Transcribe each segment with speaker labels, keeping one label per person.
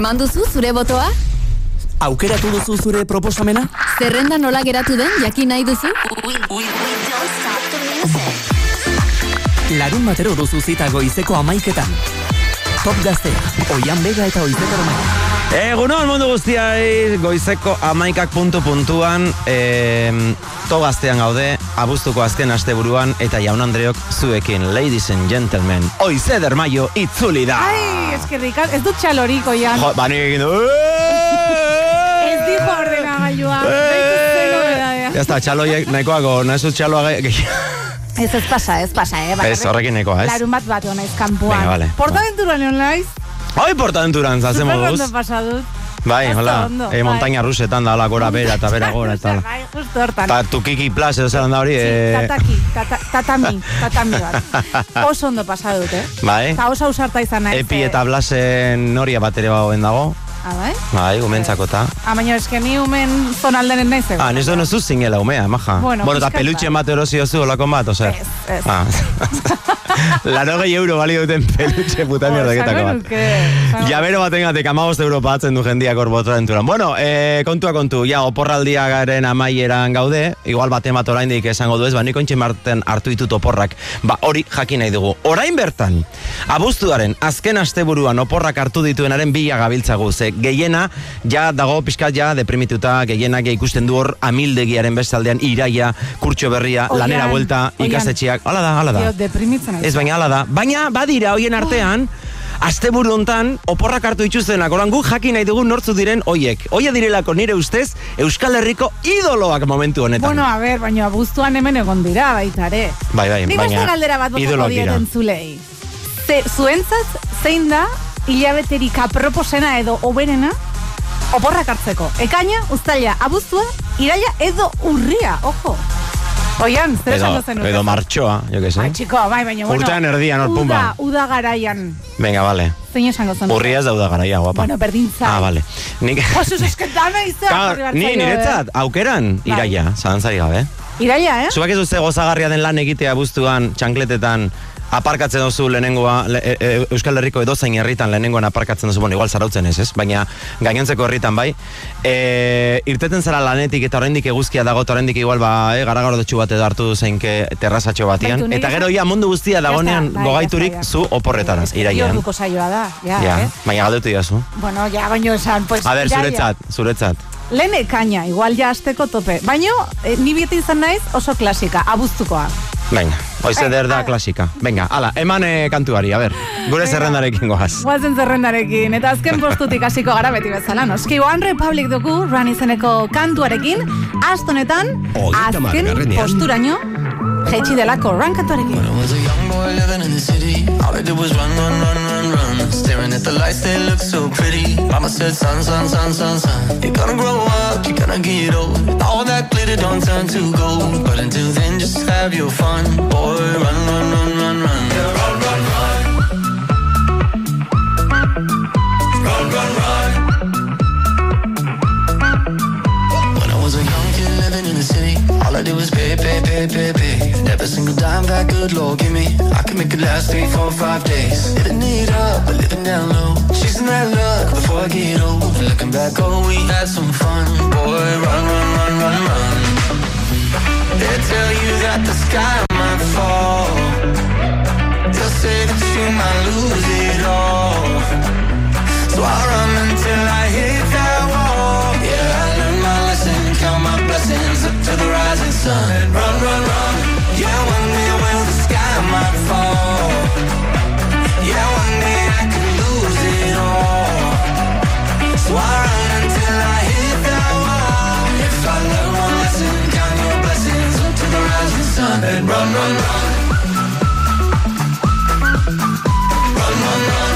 Speaker 1: Eman duzu zure botoa?
Speaker 2: Aukeratu duzu zure proposamena?
Speaker 1: Zerrenda nola geratu den jakin nahi duzu?
Speaker 2: Larun batero duzu zita goizeko amaiketan. Top gaztea, oian bega eta oizeko romero.
Speaker 3: Egunon mundu guztiai, goizeko amaikak puntu puntuan, e, to gaztean gaude, abuztuko azken asteburuan eta jaun Andreok zuekin, ladies and gentlemen, oizeder maio itzuli da.
Speaker 4: Ai, eskerrik, ez dut txalorik oian.
Speaker 3: Jo, ba, nik egin du.
Speaker 4: Ez dijo ordenagailua.
Speaker 3: Ya está, txaloiek nahikoako, nahizu txaloa ge- ge-
Speaker 4: Ez ez pasa, ez pasa, eh?
Speaker 3: Ez, horrekin nahikoa, ez?
Speaker 4: Larun bat bat naiz kanpuan.
Speaker 3: Venga, vale.
Speaker 4: Portaventuran egon naiz.
Speaker 3: Hoi portaventuran, zazemo
Speaker 4: Super
Speaker 3: guz.
Speaker 4: ondo pasadut.
Speaker 3: Bai,
Speaker 4: Oso
Speaker 3: hola, e,
Speaker 4: bai.
Speaker 3: montaña rusetan da, hola, gora bera eta bera gora eta hola.
Speaker 4: Bai, justo hortan.
Speaker 3: Ta tukiki plus edo zelan da hori,
Speaker 4: Sí,
Speaker 3: eh,
Speaker 4: tataki, tata, tatami, tatami bat. Oso ondo pasadut, eh?
Speaker 3: bai,
Speaker 4: Eta oso ausarta izan naiz.
Speaker 3: epi
Speaker 4: eh.
Speaker 3: eta blasen noria bat ere bagoen dago,
Speaker 4: Ah, bai?
Speaker 3: bai, umentzako ta.
Speaker 4: Ah, baina eske ni umen zonaldenen naiz egon.
Speaker 3: Ah, nizo nozu zingela umea, maja.
Speaker 4: Bueno,
Speaker 3: bueno eta pelutxe bat erosi ozu, olako bat, ose?
Speaker 4: Ez, ez.
Speaker 3: Ah. Laro gehi euro balio duten pelutxe puta
Speaker 4: Oh,
Speaker 3: mierdaketako
Speaker 4: esango
Speaker 3: bat.
Speaker 4: nuke, esango
Speaker 3: Jabero batengatik amabost euro patzen du jendiak hor botraventuran. Bueno, eh, kontua kontu, ja, oporraldia garen amaieran gaude, igual baten bat oraindik esango du ez, ba, nik ontsi marten hartu ditut oporrak, ba, hori jakin nahi dugu. Orain bertan, abuztuaren azken asteburuan oporrak hartu dituenaren bila gabiltzagu, ze gehiena, ja dago pixkat ja deprimituta, gehienak ja ikusten du hor amildegiaren bestaldean iraia, kurtso berria,
Speaker 4: Oian,
Speaker 3: lanera buelta, ikastetxeak, hala da, hala da.
Speaker 4: Deprimitzen.
Speaker 3: Ez baina hala da. Baina badira hoien artean, asteburu hontan oporrak hartu dituztenak oran gu jakin nahi dugu nortzu diren hoiek. Hoia direlako nire ustez Euskal Herriko idoloak momentu honetan.
Speaker 4: Bueno, a ver, baina abuztuan hemen egon dira baita ere.
Speaker 3: bai, bai,
Speaker 4: Nik
Speaker 3: baina
Speaker 4: beste galdera bat botako
Speaker 3: dira.
Speaker 4: dieten zulei. Ze, zuentzat, zein da hilabeterik aproposena edo oberena oporrak hartzeko. Ekaina, uztaila, abuztua, iraia edo urria, ojo. Oian, zer
Speaker 3: Edo,
Speaker 4: esango zen
Speaker 3: edo martxoa, jo que sé.
Speaker 4: Ai, txiko, bai, baina, bueno.
Speaker 3: Urtean erdian, hor, pumba.
Speaker 4: Uda, uda garaian.
Speaker 3: Venga, vale.
Speaker 4: Zein esango zen.
Speaker 3: Urria ez dauda garaia, guapa.
Speaker 4: Bueno, berdintza.
Speaker 3: Ah, vale. Nik...
Speaker 4: Josus, esketame izan.
Speaker 3: Claro, ni niretzat, aukeran,
Speaker 4: Bai.
Speaker 3: iraia, zalantzari gabe.
Speaker 4: Iraia, eh?
Speaker 3: Zuak ez ze gozagarria den lan egitea buztuan, txankletetan, aparkatzen duzu lehenengoa, le, e, e, Euskal Herriko edozain herritan lehenengoan aparkatzen duzu, bueno, igual zarautzen ez, ez? Baina gainontzeko herritan bai. E, irteten zara lanetik eta oraindik eguzkia dago, eta oraindik igual ba, e, garagardotxu bat edo hartu zeinke terrazatxo batean.
Speaker 4: Baitu,
Speaker 3: eta gero ia mundu guztia dagonean
Speaker 4: bai,
Speaker 3: gogaiturik
Speaker 4: ya
Speaker 3: zu
Speaker 4: Ez que
Speaker 3: iraian.
Speaker 4: Orduko saioa da, ja,
Speaker 3: Ja,
Speaker 4: eh?
Speaker 3: baina galdetu diazu.
Speaker 4: Bueno, ja, baino esan, pues...
Speaker 3: A ber, zuretzat, zuretzat.
Speaker 4: Lehen ekaina, igual ja asteko tope. Baino, eh, ni izan naiz oso klasika, abuztukoa.
Speaker 3: Venga, hoize
Speaker 4: Bai,
Speaker 3: der da klasika. Venga, ala, eman eh, kantuari, a ber, gure zerrendarekin goaz.
Speaker 4: Guazen zerrendarekin, eta azken postutik hasiko gara beti bezala, noski One Republic dugu, Run izeneko kantuarekin, astonetan, azken posturaino, jaitsi delako Run kantuarekin.
Speaker 5: I was a young boy living in the city. All I did was run, run, run, run, run. Staring at the lights, they look so pretty. Mama said, son, son, son, son, son. You're gonna grow up, you're gonna get old. All that glitter don't turn to gold. But until then, just have your fun. tell you that the sky fall. They'll say that you might lose it all. So I run until I hit that wall. Yeah, I learned my lesson, count my blessings up to the rising sun. Run, run, run. And run, run, run. Run, run, run.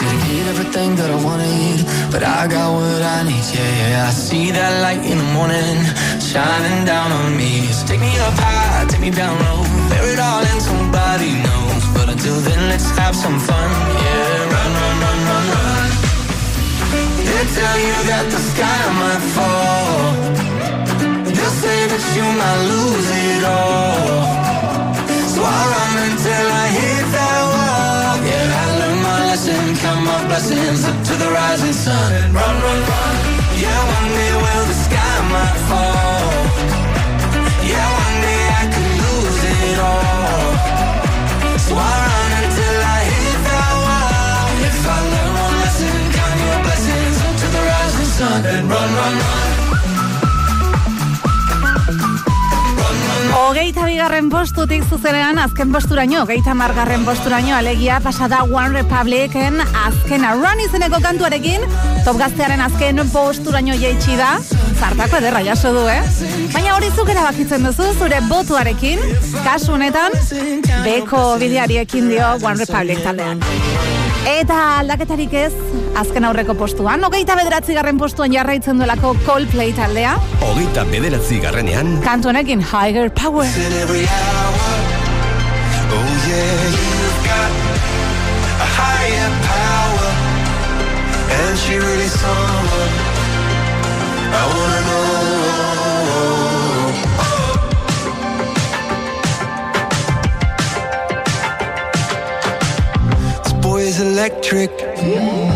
Speaker 5: Didn't get everything that I wanted, but I got what I need. Yeah, yeah. I see that light in the morning, shining down on me. So take me up high, take me down low, bear it all and somebody knows. But until then, let's have some fun. Yeah, run, run, run, run, run. They tell you that the sky might fall. Say that you might lose it all. So I run until I hit that wall. Yeah, I learned my lesson,
Speaker 6: count my blessings up to the rising sun and run, run, run. Yeah, one day will the sky might fall. Yeah, one day I could lose it all. So I run until I hit that wall. If I learn one lesson, count your blessings up to the rising sun and run, run, run.
Speaker 4: Hogeita bigarren postutik zuzenean azken posturaino, hogeita margarren posturaino alegia pasada One Republicen azkena run izeneko kantuarekin, top gaztearen azken posturaino jeitsi da, zartako ederra jaso du, eh? Baina hori zuk erabakitzen duzu zure botuarekin, kasu honetan, beko bideariekin dio One Republic taldean. Eta aldaketarik ez, azken aurreko postuan, hogeita bederatzi garren postuan jarraitzen duelako Coldplay taldea,
Speaker 7: Hogeita bederatzi garrenean,
Speaker 4: kantu honekin Higher Power.
Speaker 6: Oh yeah, you've got a higher power, and she really someone I wanna know. This boy is electric. Boy is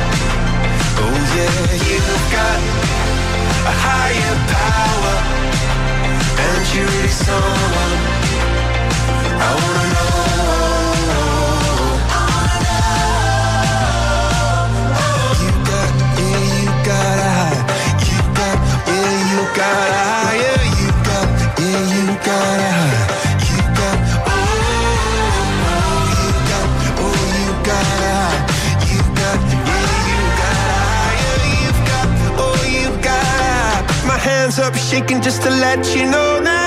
Speaker 6: Oh yeah, you've got a higher power, and you're really someone I wanna know. You got, yeah, you got a high. You got, yeah, you got a higher. Hands up shaking just to let you know now.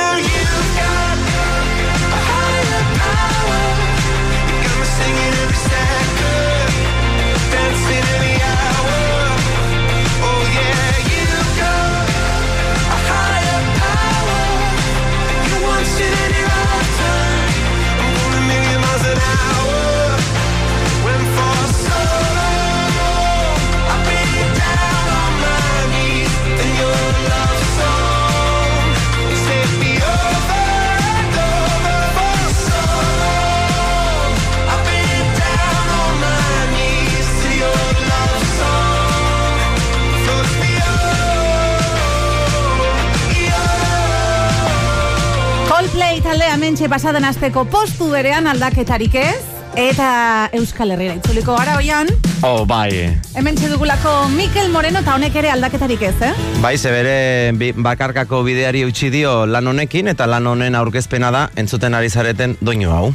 Speaker 4: Pasaden asteko postu berean aldaketarik ez, eta Euskal Herriera itzuliko gara hoian,
Speaker 3: Oh, bai.
Speaker 4: hemen dugulako Mikel Moreno eta honek ere aldaketarik ez, eh?
Speaker 3: Bai, ze bere bi- bakarkako bideari utzi dio lan honekin, eta lan honen aurkezpena da, entzuten ari zareten doinu hau.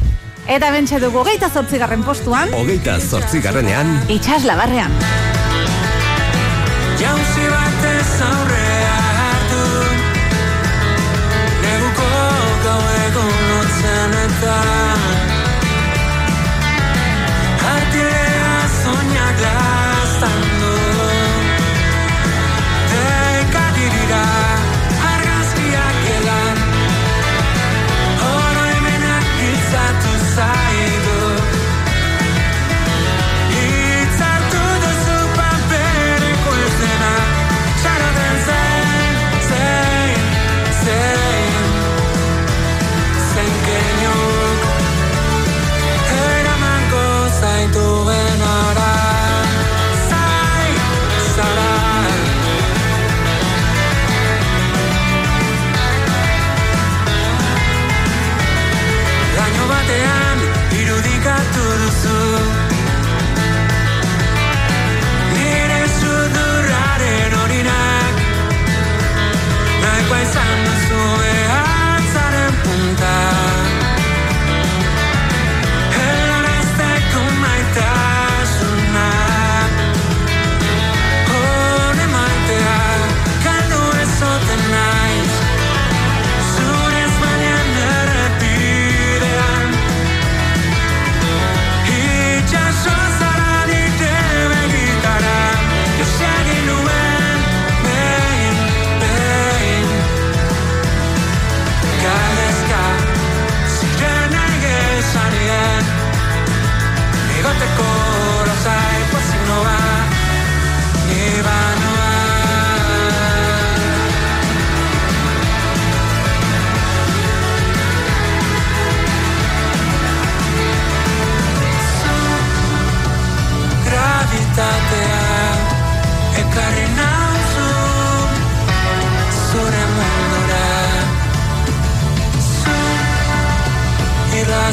Speaker 4: Eta bentxe dugu geita zortzigarren postuan,
Speaker 7: hogeita zortzi garrenean,
Speaker 4: itxas labarrean.
Speaker 8: far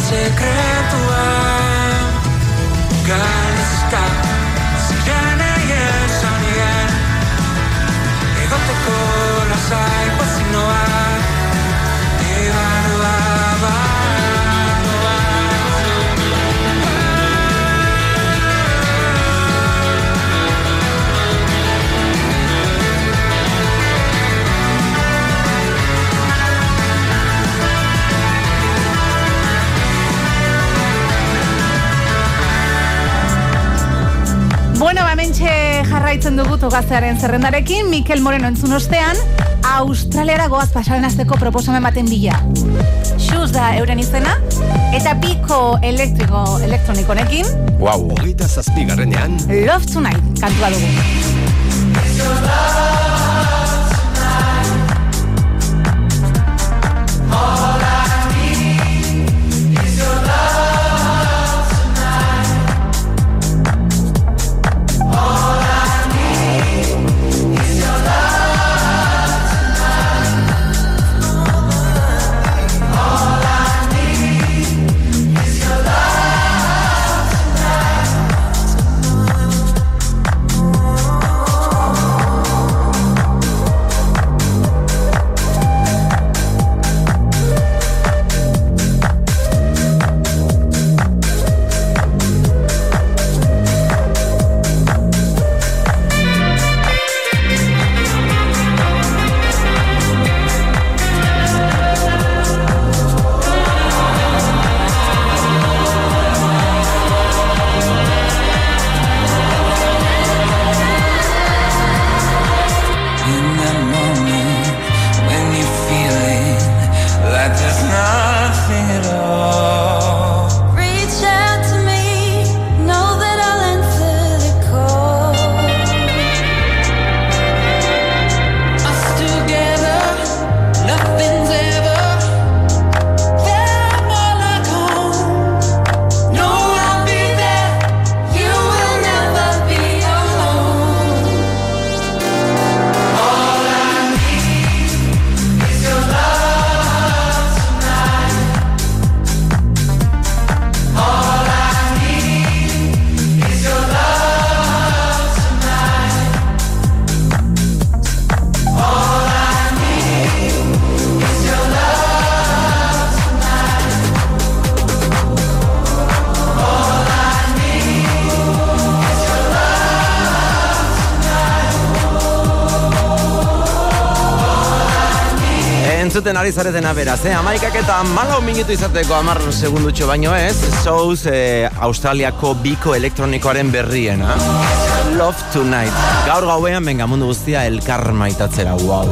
Speaker 8: sekretua. Galista Zirenei esan nien. Egoteko lasai
Speaker 9: Hementxe jarraitzen dugu togaztearen zerrendarekin, Mikel Moreno entzun ostean, Australiara goaz pasaren azteko proposamen baten bila. Shoes da euren izena, eta piko elektriko elektronikonekin,
Speaker 3: Wow.
Speaker 7: Hogeita zazpigarrenean,
Speaker 9: Love Tonight kantua dugu.
Speaker 3: Entzuten ari zaretena beraz, eh? Amaikak eta malau minutu izateko amar segundutxo baino ez, Souz eh, Australiako biko elektronikoaren berriena. Love Tonight. Gaur gauean benga mundu guztia elkar maitatzera, wow.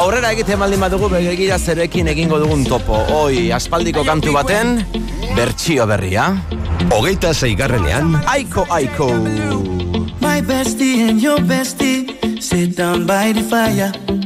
Speaker 3: Aurrera egiten baldin badugu begira zerekin egingo dugun topo. Oi, aspaldiko kantu baten, bertsio berria.
Speaker 7: hogeita zeigarrenean,
Speaker 3: Aiko, aiko.
Speaker 10: My bestie and your bestie sit down by the fire.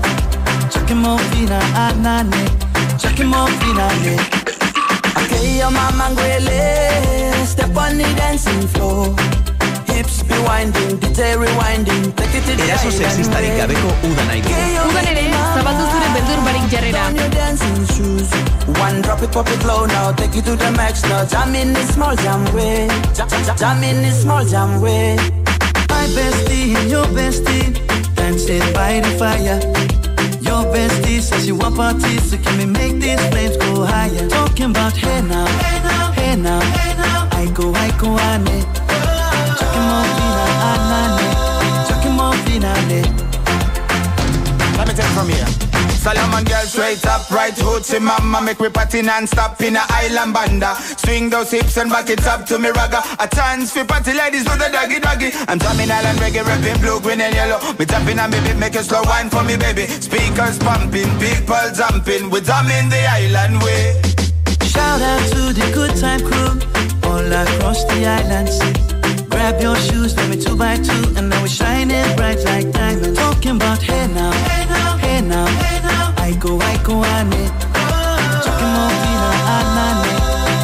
Speaker 10: Chucking more fina, anane. Chucking more fina, ne. Okay, your mama ngwele. Step on the dancing floor. Hips be winding, DJ rewinding. Take it to the
Speaker 11: Eraso sexistarik gabeko uda nahi dugu.
Speaker 10: Okay, your
Speaker 1: Udan ere, zapatu zure beldur barik jarrera.
Speaker 10: on your dancing shoes. One drop it, pop it low now. Take it to the max now. Jam in this small jam way. Jam, jam, jam in this small jam way. Want parties, so can we make
Speaker 12: straight up, right hoochie mama. Make we party non-stop in a island banda. Swing those hips and back it up to me ragga. A chance for party ladies do the doggy doggy. I'm drumming island reggae, rapping blue, green and yellow. Me tapping on me beat, make a slow wine for me, baby. Speakers pumping, people jumping. We drumming the island way.
Speaker 10: Shout out to the good time crew all across the island. Grab your shoes, let me two by two, and now we're shining bright like diamonds. Talking about hey now, hey now, hey now, hey now. I go, I go, I need. Chucking more vina, anane.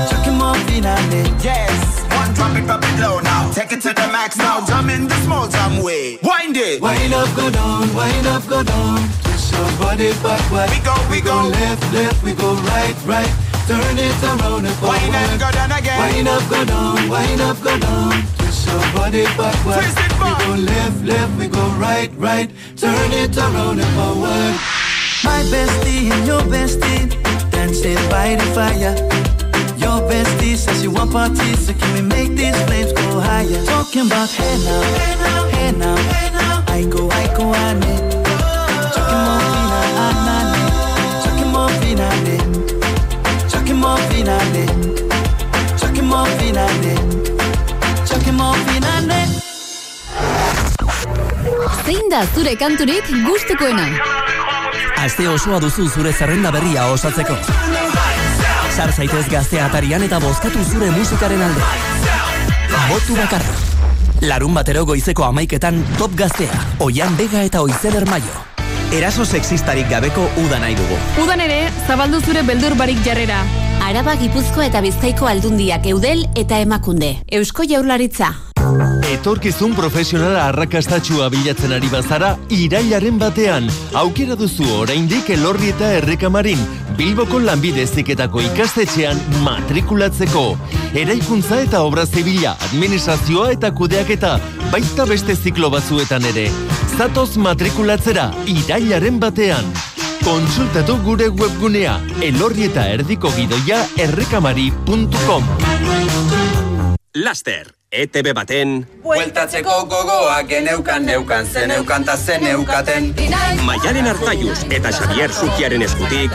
Speaker 10: Chucking more vina,
Speaker 12: Yes, one drop it, drop it low now. Take it to the max now. Jump in the small jam way. Wind it.
Speaker 10: Wind up, go down, wind up, go down. Twist your body backward.
Speaker 12: We go, we go.
Speaker 10: left, left, we go right, right. Turn it around and forward.
Speaker 12: Wind and go down again.
Speaker 10: Wind up, go down, wind up, go down. Twist your body backward.
Speaker 12: Twist it
Speaker 10: we go left, left, we go right, right. Turn it around and forward. My bestie and your bestie dancing by the fire. Your bestie says you want parties, so can we make these flames go higher? Talking about hey now, hey now, hey now, hey now. I go, I go, I need. Chucking more fina, anane. Chucking more fina, ne. Chucking more fina, ne. Chucking more fina, ne. Chucking more fina, ne.
Speaker 13: Zein da zure kanturik gustukoena?
Speaker 2: Aste osoa duzu zure zerrenda berria osatzeko. Sar zaitez gaztea atarian eta bozkatu zure musikaren alde. Botu bakarra. Larun batero goizeko amaiketan top gaztea, oian bega eta oizeder maio.
Speaker 3: Eraso sexistarik gabeko uda nahi dugu.
Speaker 1: Udan ere, zabaldu zure beldur barik jarrera.
Speaker 13: Araba Gipuzkoa eta Bizkaiko aldundiak eudel eta emakunde. Eusko Jaurlaritza.
Speaker 14: Etorkizun profesionala arrakastatxua bilatzen ari bazara, irailaren batean, aukera duzu oraindik elorri eta errekamarin, Bilboko lanbide heziketako ikastetxean matrikulatzeko. Eraikuntza eta obra zibila, administrazioa eta kudeaketa, baita beste ziklo batzuetan ere. Zatoz matrikulatzera, irailaren batean. Kontsultatu gure webgunea, elorri eta erdiko gidoia errekamari.com.
Speaker 15: Laster, ETB baten,
Speaker 16: Bueltatzeko gogoa geneukan neukan zeneukan ta zeneukaten
Speaker 15: Maialen Artaius eta Xavier Zukiaren eskutik,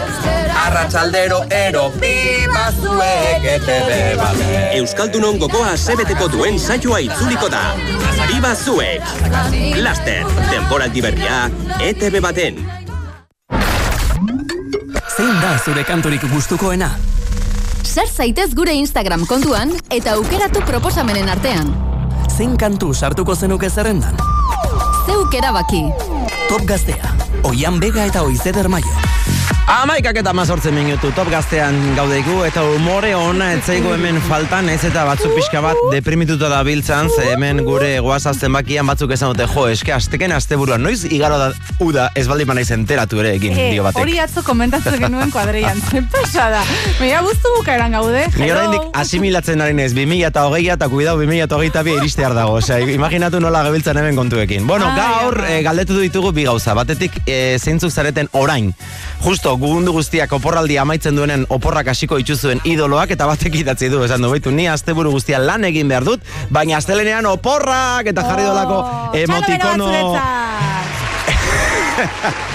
Speaker 16: Arratsaldero ero Biba zuek ETB baten
Speaker 15: Euskaldunon gogoa zebeteko duen saioa itzuliko da. Biba zuek! Laster, denboraldi berria, ETB baten.
Speaker 2: Zein da zure kanturik gustukoena?
Speaker 13: Sar zaitez gure Instagram kontuan eta aukeratu proposamenen artean.
Speaker 2: Zein kantu sartuko zenuke zerrendan?
Speaker 13: Zeuk erabaki.
Speaker 2: Top gaztea, oian bega eta oizeder maio.
Speaker 3: Amaikak eta mazortzen minutu top gaztean gaudeiku eta umore ona etzaigu hemen faltan ez eta batzu pixka bat deprimituta da biltzan ze hemen gure goaza zenbakian batzuk esan dute jo eske asteken asteburuan noiz igaro da uda ez baldin banaiz enteratu ere egin
Speaker 4: Eh,
Speaker 3: dio batek
Speaker 4: hori atzo komentatzen genuen kuadreian. Zen pasada. Mira, guztu bukaeran gaude.
Speaker 3: Ni oraindik asimilatzen ari naiz 2000 eta hogeia eta kuidau 2000 eta hogeita bi iristear dago. Osea, imaginatu nola gabiltzan hemen kontuekin. Bueno, gaur eh, galdetu ditugu bi gauza. Batetik eh, zeintzuk zareten orain. Justo, gugundu guztiak oporraldi amaitzen duenen oporrak hasiko itxuzuen idoloak eta batek idatzi du, esan du, baitu, ni asteburu guztia lan egin behar dut, baina astelenean oporrak eta jarri dolako
Speaker 4: Oh,
Speaker 3: emotikono...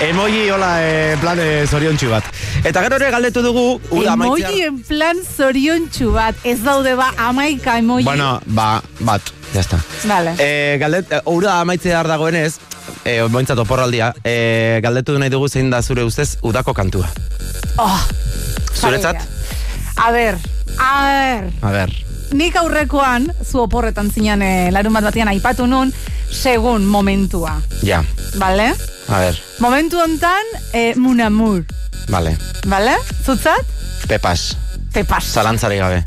Speaker 3: Emoji, hola, eh, plan eh, zoriontsu bat. Eta gero ere galdetu dugu, uda amaitzear...
Speaker 4: Emoji en plan zoriontsu bat. Ez daude ba amaika emoji.
Speaker 3: Bueno, ba, bat, ya está.
Speaker 4: Vale.
Speaker 3: E, galdet, e, ura amaitzear dagoenez, e, bointzat oporraldia, e, galdetu nahi dugu zein da zure ustez udako kantua.
Speaker 4: Oh,
Speaker 3: Zuretzat?
Speaker 4: a ber, a ber.
Speaker 3: A ber,
Speaker 4: Nik aurrekoan, zu oporretan zinan e, larun bat batean aipatu nun, segun momentua.
Speaker 3: ja,
Speaker 4: Vale?
Speaker 3: A ber,
Speaker 4: Momentu hontan, e, munamur.
Speaker 3: vale.
Speaker 4: Vale? Zutzat?
Speaker 3: Pepas,
Speaker 4: Pepas.
Speaker 3: zalantzari gabe.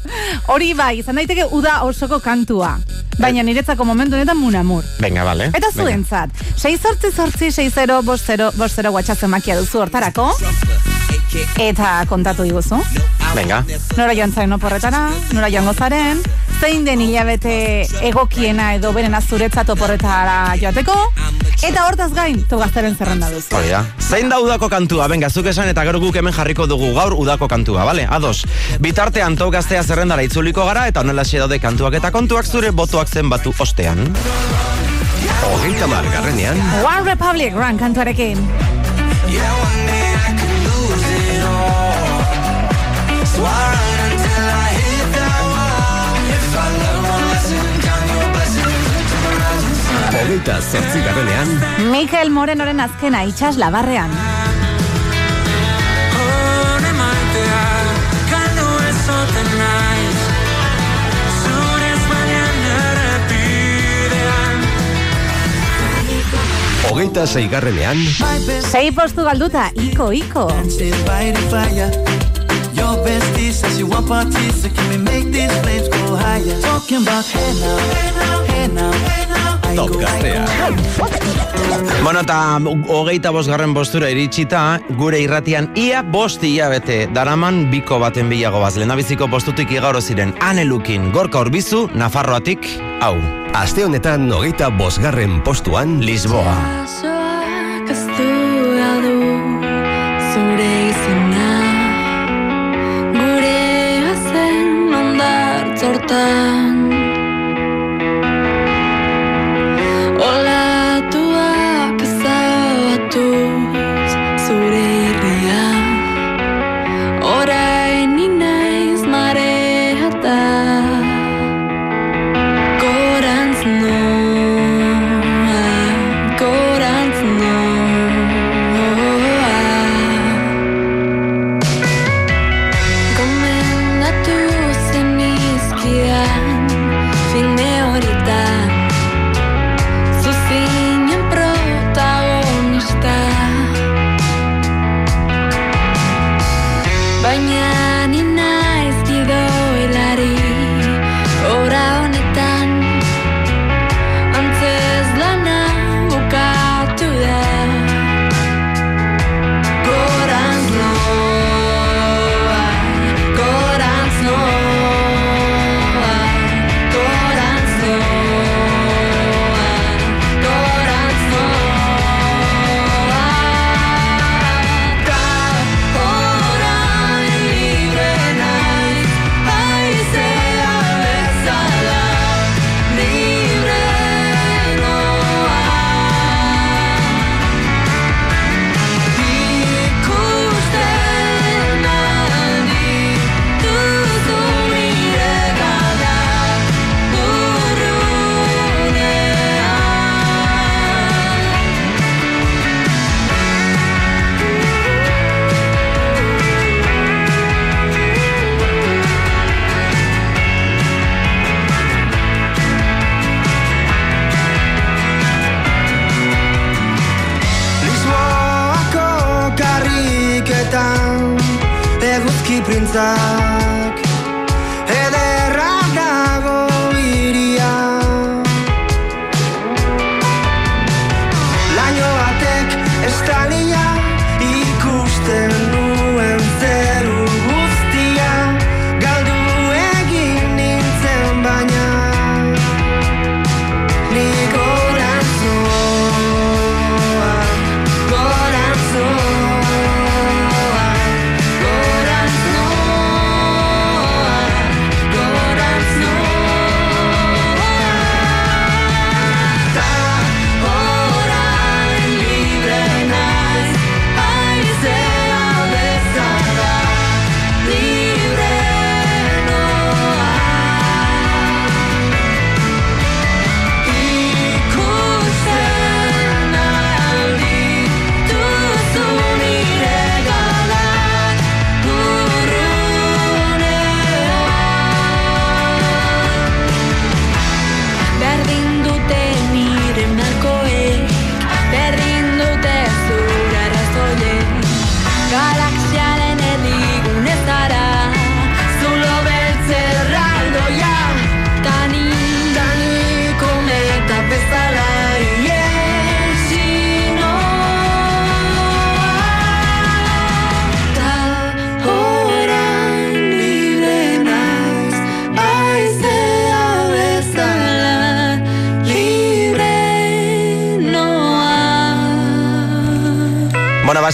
Speaker 4: Hori bai, izan daiteke uda osoko kantua. Baina niretzako momentu honetan munamur.
Speaker 3: Venga, vale.
Speaker 4: Eta zuentzat, 6 sortzi sortzi 6 bost 0 bost 0 WhatsApp makia duzu hortarako. Eta kontatu diguzu.
Speaker 3: Venga.
Speaker 4: Nora joan zaren oporretara, nora joango zaren, zein den hilabete egokiena edo berena zuretzat oporretara joateko, eta hortaz gain, togaztaren zerrenda duzu.
Speaker 3: Hori da. Zein da udako kantua? Venga, zuk esan eta gero guk hemen jarriko dugu gaur udako kantua, bale? Ados. Bitartean tou gaztea zerrendara itzuliko gara eta honela daude kantuak eta kontuak zure botoak zenbatu ostean.
Speaker 15: Hogeita margarrenean,
Speaker 4: One Republic, Run kantuarekin.
Speaker 5: Yeah, one day I could lose it all. So I run until I hit that wall. If I learn one lesson, count your blessings until the rising sun.
Speaker 7: Hogeita zortzi garrenean,
Speaker 4: Mikel Morenoren azkena itxas labarrean.
Speaker 7: Hogeita zeigarrenean,
Speaker 4: Sei postu galduta, iko, iko.
Speaker 10: Your bestie says you want parties, so can we make these flames go higher? Talking about hey now, hey now, hey now, hey now.
Speaker 7: Top gaztea.
Speaker 3: Bueno, eta hogeita bosgarren postura iritsita, gure irratian ia bost hilabete daraman biko baten bilago baz. Lehendabiziko postutik igauro ziren anelukin gorka orbizu, Nafarroatik, hau.
Speaker 7: Aste honetan hogeita bosgarren postuan,
Speaker 3: Lisboa.
Speaker 9: Zure izena Gure zen ondar zortan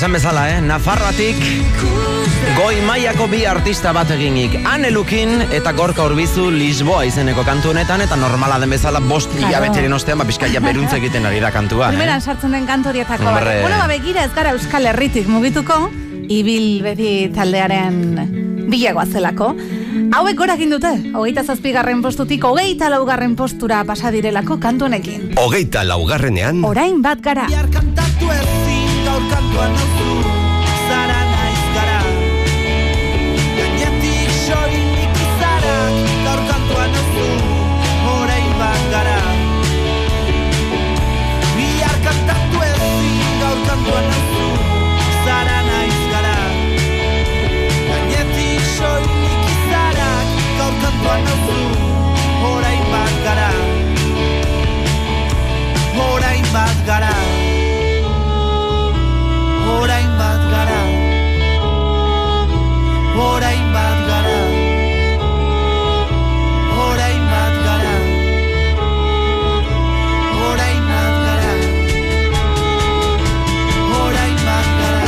Speaker 3: basan bezala, eh? Nafarroatik Goi mailako bi artista bat eginik, Anelukin eta Gorka Urbizu Lisboa izeneko kantu honetan, eta normala den bezala bost
Speaker 4: Claro.
Speaker 3: hilabeteren ostean, ba, pizkaia beruntze egiten ari da kantua.
Speaker 4: Primeran
Speaker 3: Eh?
Speaker 4: sartzen den kantu horietako bat. Bueno, ba, begira ez gara Euskal Herritik mugituko, ibil beti taldearen bilagoa zelako. Hauek gora egin dute, hogeita zazpigarren postutik, hogeita laugarren postura pasa direlako kantu honekin.
Speaker 7: Hogeita laugarrenean,
Speaker 4: Orain bat gara.
Speaker 11: kantatu ezin gaur kantuan Zara naiz gara. Gainetik soilik izara Gaur kantuan nauzu bat gara. Bihar kantatu ezin gaur kantuan nauzu Zara naiz gara. Gainetik soilik izara Gaur kantuan nauzu bat gara. Horein bat gara Orain bat gara. Orain bat gara. Orain bat gara. Orain bat gara.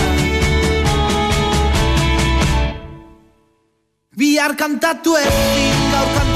Speaker 11: Bihar kantatu ezin gaur kantuan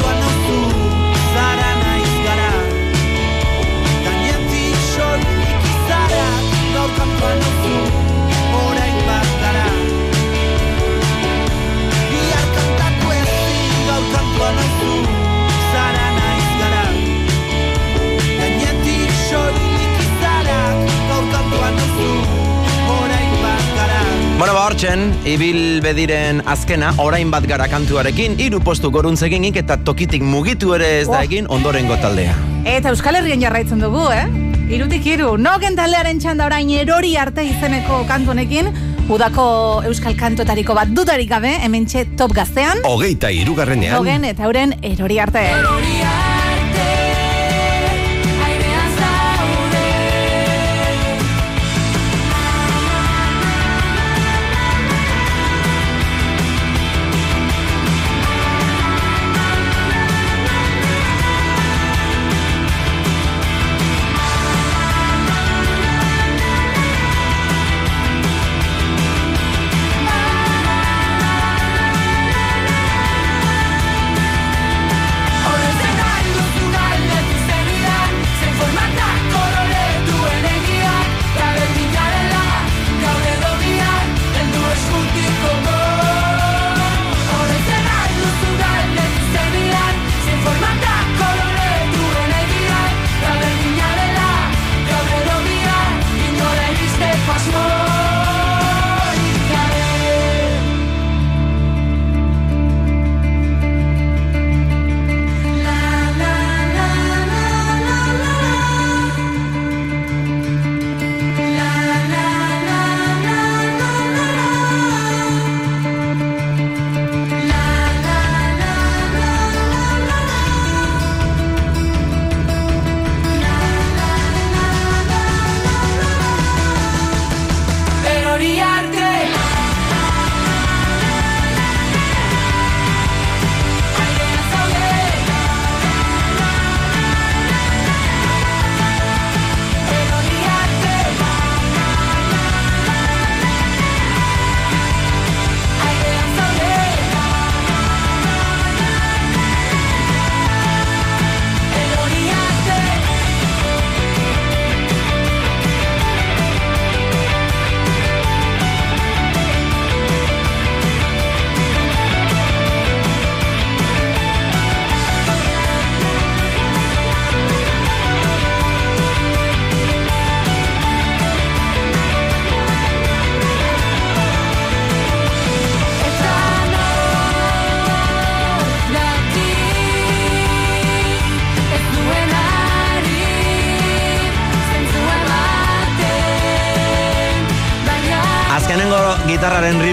Speaker 3: Bueno, ba, hortzen, ibil bediren azkena, orain bat gara kantuarekin, hiru postu goruntzeginik eta tokitik mugitu ere ez da
Speaker 4: Oh.
Speaker 3: egin ondorengo taldea.
Speaker 4: Eta Euskal Herrian jarraitzen dugu, eh? Irutik iru, nogen taldearen txanda orain erori arte izeneko kantu honekin, udako euskal kantotariko bat dudarik gabe, hemen top gaztean,
Speaker 7: hogeita irugarrenean,
Speaker 4: nogen eta euren
Speaker 17: erori arte. Airean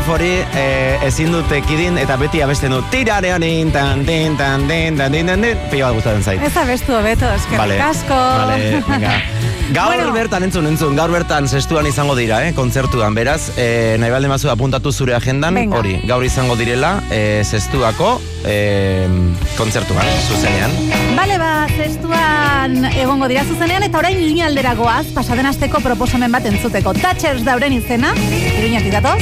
Speaker 3: hori eh, ezin dut ekidin eta beti abesten du tirarean tan tin tan tin tan tin tan tin pila bat gustatzen zait.
Speaker 4: Ez abestu hobeto, eskerrik
Speaker 3: Vale,
Speaker 4: asko.
Speaker 3: vale, venga. Gaur
Speaker 4: Bueno.
Speaker 3: bertan entzun, entzun, gaur bertan zestuan izango dira, eh, kontzertuan, beraz, eh, nahi balde mazu apuntatu zure agendan, hori, gaur izango direla, eh, zestuako, e, kontzertuan, zuzenean.
Speaker 4: Bale, ba, zestuan egongo dira zuzenean, eta orain linea alderagoaz, pasaden asteko proposamen bat entzuteko. Tatchers dauren izena, iruñatik datoz.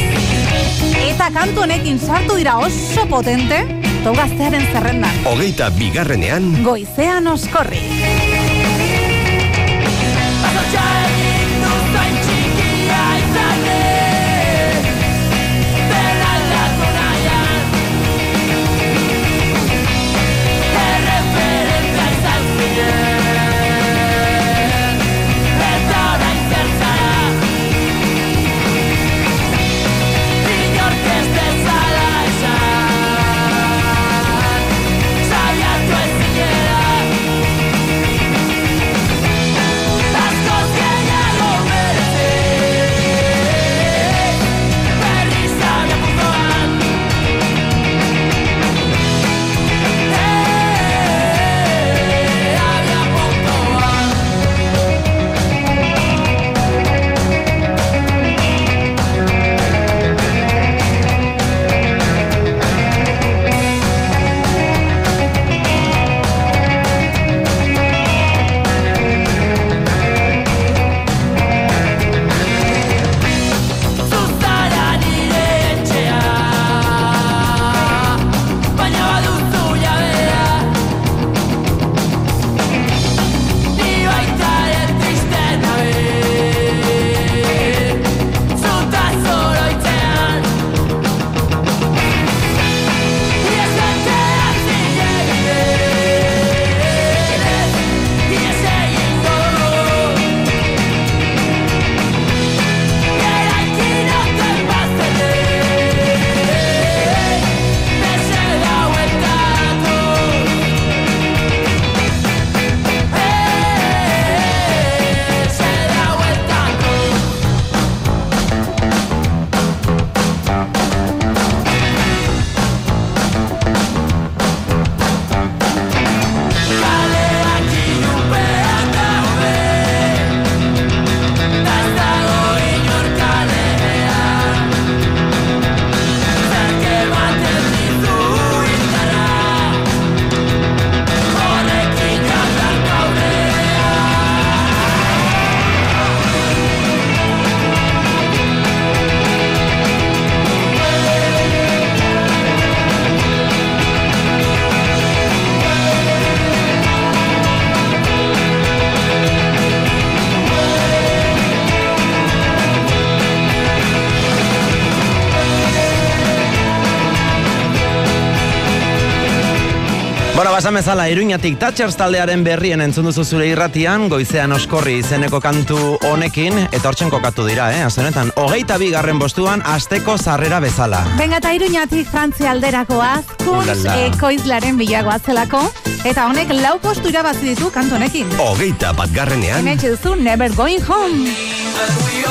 Speaker 4: Eta kantu honekin sartu dira oso potente, tau gaztearen zerrendan.
Speaker 7: Hogeita bigarrenean,
Speaker 4: Goizean oskorri.
Speaker 3: Basan bezala, iruñatik Tatchers taldearen berrien entzun duzu zure irratian, goizean oskorri izeneko kantu honekin, eta hortzen kokatu dira, eh? Azenetan, hogeita bi garren bostuan, asteko zarrera bezala.
Speaker 4: Venga, eta iruñatik Frantzia alderakoaz, Kunz ekoizlaren bilagoa zelako, eta honek lau postu irabazi ditu kantu honekin.
Speaker 7: hogeita bat garrenean,
Speaker 4: Hemen duzu Never Going Home.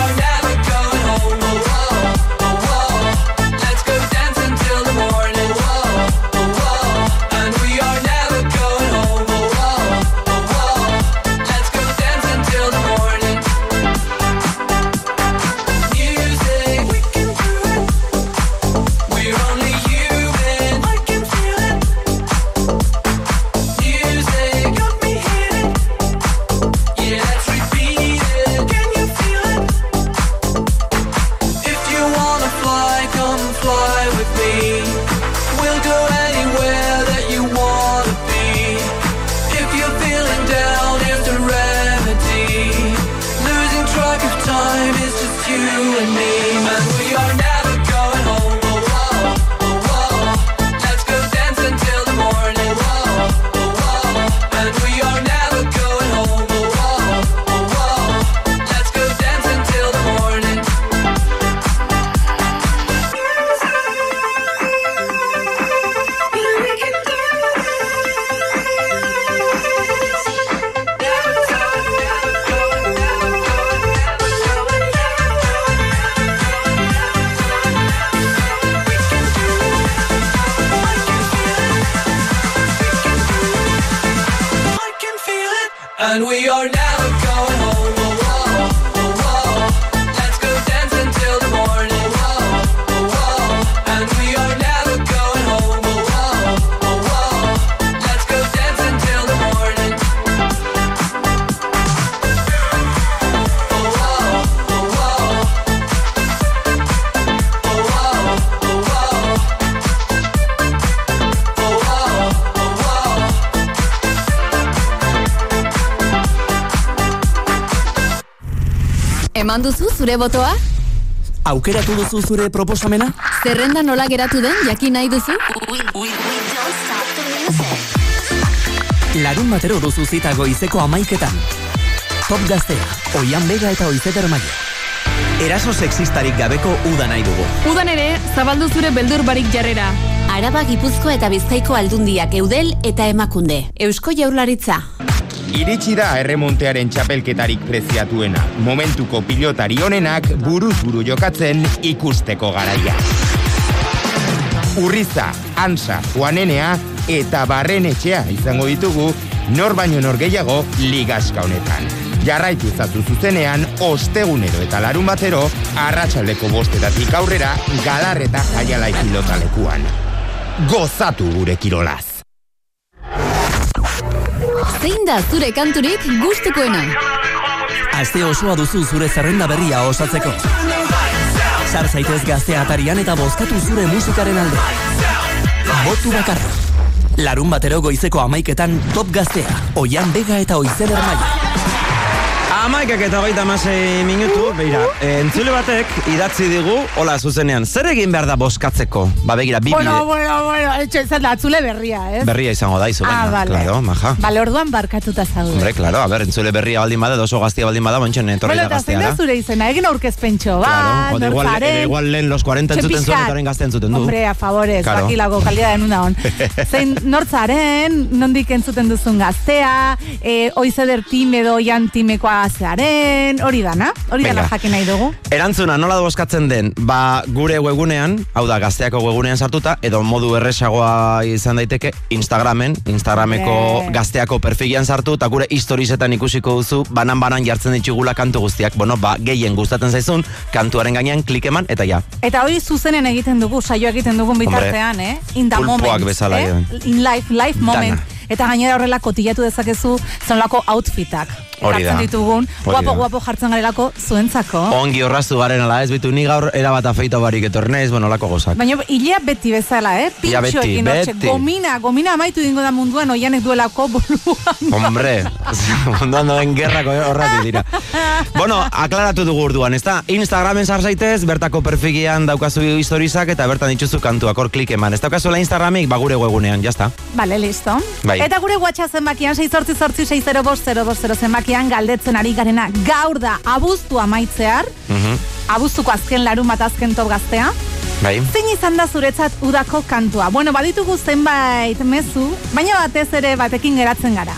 Speaker 18: Eman duzu zure botoa?
Speaker 2: Aukeratu duzu zure proposamena?
Speaker 18: Zerrenda nola geratu den jakin nahi duzu?
Speaker 2: Larun batero duzu zita goizeko amaiketan. Top gaztea, oian bega eta oizeder maia. Eraso sexistarik gabeko uda nahi dugu.
Speaker 1: Udan ere, zabaldu zure beldur barik jarrera.
Speaker 18: Araba Gipuzko eta Bizkaiko aldundiak eudel eta emakunde. Eusko jaurlaritza.
Speaker 19: Iritsi da erremontearen txapelketarik preziatuena. Momentuko pilotari honenak buruz buru jokatzen ikusteko garaia. Urriza, Ansa, Juanenea eta Barrenetxea izango ditugu nor baino nor gehiago ligaska honetan. Jarraitu zatu zuzenean, ostegunero eta larun batero, arratsaldeko bostetatik aurrera, galar eta jaialai pilotalekuan. Gozatu gure kirolaz!
Speaker 18: Da zure kanturik gustukoena?
Speaker 2: Aste osoa duzu zure zerrenda berria osatzeko. Sar zaitez gaztea atarian eta bozkatu zure musikaren alde. Botu bakarra. Larun batero goizeko amaiketan top gaztea, oian bega eta oizeder maia.
Speaker 3: Amaikak eta hogeita amasei minutu, beira, eh, entzule batek idatzi digu, hola zuzenean, zer egin behar da boskatzeko? Ba begira, bi
Speaker 4: Bueno, bueno, bueno, etxe izan da, atzule berria, ez?
Speaker 3: berria izango da, izu,
Speaker 4: Ah, vale.
Speaker 3: claro, maja.
Speaker 4: Bale, orduan barkatuta zaude.
Speaker 3: Hombre, claro, a ber, entzule berria baldin bada, edo oso gaztia baldin bada, bontxen etorri
Speaker 4: Bueno,
Speaker 3: da
Speaker 4: eta zein
Speaker 3: gazteara.
Speaker 4: da zure izena, egin aurkezpentxo bat,
Speaker 3: Claro, igual, edo igual lehen los 40 entzuten zuen, eta orain gazte entzuten du.
Speaker 4: Hombre, a favores,
Speaker 3: Claro.
Speaker 4: bakilako kalidad denuna hon. Zein nortzaren, nondik entzuten duzun gaztea, e, oizeder time edo jan timekoa zearen, hori dana, hori dana
Speaker 3: Venga.
Speaker 4: jakin nahi dugu.
Speaker 3: Erantzuna nola bozkatzen den, ba gure webgunean, hau da gazteako webgunean sartuta, edo modu erresagoa izan daiteke, Instagramen, Instagrameko
Speaker 4: Hombre.
Speaker 3: gazteako perfilean sartu, eta gure historietan ikusiko duzu, banan-banan jartzen ditugula kantu guztiak, bueno, ba, gehien gustatzen zaizun, kantuaren gainean klik eman, eta ja.
Speaker 4: Eta hori zuzenen egiten dugu, saio egiten dugun bitartean, eh? In the moment,
Speaker 3: bezala,
Speaker 4: eh? In life, life moment.
Speaker 3: Dana.
Speaker 4: Eta gainera horrela kotillatu dezakezu zonlako outfitak.
Speaker 3: Hori da.
Speaker 4: Ditugun, guapo,
Speaker 3: da.
Speaker 4: guapo jartzen garelako zuentzako.
Speaker 3: Ongi horraztu garen ala, ez bitu ni gaur erabat afeito barik etornez, bueno, lako gozak.
Speaker 4: Baina hilea beti bezala, eh?
Speaker 3: Ia beti,
Speaker 4: hortxe,
Speaker 3: beti.
Speaker 4: gomina, gomina amaitu dingo da munduan oianek duelako buruan.
Speaker 3: Hombre, munduan doen gerrako horrati dira. bueno, aklaratu dugu urduan, ezta? Instagramen sar zaitez, bertako perfigian daukazu historizak eta bertan dituzu kantuak, hor klik eman. Ez daukazuela Instagramik, ba gure webunean, jazta.
Speaker 4: Vale, listo.
Speaker 3: Bai.
Speaker 4: Eta gure WhatsApp zenbakian 688 zenbakian galdetzen ari garena gaur da abuztu amaitzear,
Speaker 3: Mhm.
Speaker 4: abuztuko azken larun bat azken top gaztea.
Speaker 3: Bai.
Speaker 4: Zein izan da zuretzat udako kantua? Bueno, baditugu zenbait mezu, baina batez ere batekin geratzen gara.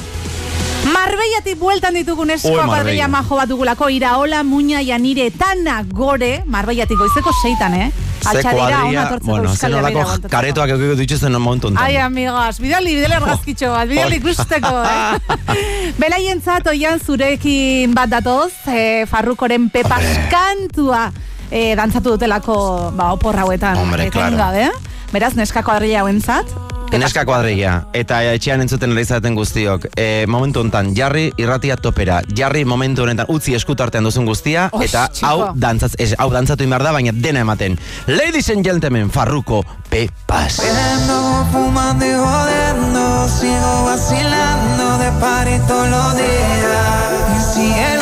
Speaker 4: Marbeiatik bueltan ditugu
Speaker 3: Ui,
Speaker 4: nesko
Speaker 3: Marbella.
Speaker 4: Majo bat dugulako Iraola, Muña, Janire, Tana, Gore Marbeiatik goizeko seitan, eh?
Speaker 3: Ze
Speaker 4: tortzeko
Speaker 3: bueno, zen olako karetoak eukiko dituzten momentu enten.
Speaker 4: Ai, amigos, bidali, bidali argazkitxo bat, bidali ikusteko, eh? Belaientzat oian zurekin bat datoz, eh, Farrukoren pepas kantua eh, dantzatu dutelako ba, opor hauetan.
Speaker 3: Hombre,
Speaker 4: eh,
Speaker 3: claro.
Speaker 4: gabe. Beraz, neskako adrilla hauentzat.
Speaker 3: Neska kuadrilla, eta etxean entzuten ere izaten guztiok. E, momentu honetan, jarri irratia topera. Jarri momentu honetan utzi eskutartean duzun guztia,
Speaker 4: Oix,
Speaker 3: eta
Speaker 4: chico.
Speaker 3: hau, dantzatz, ez, hau dantzatu inbar da, baina dena ematen. Ladies and gentlemen, Farruko Pepas.
Speaker 20: Bebiendo, fumando y jodiendo, sigo vacilando de party todos los días. Y cielo.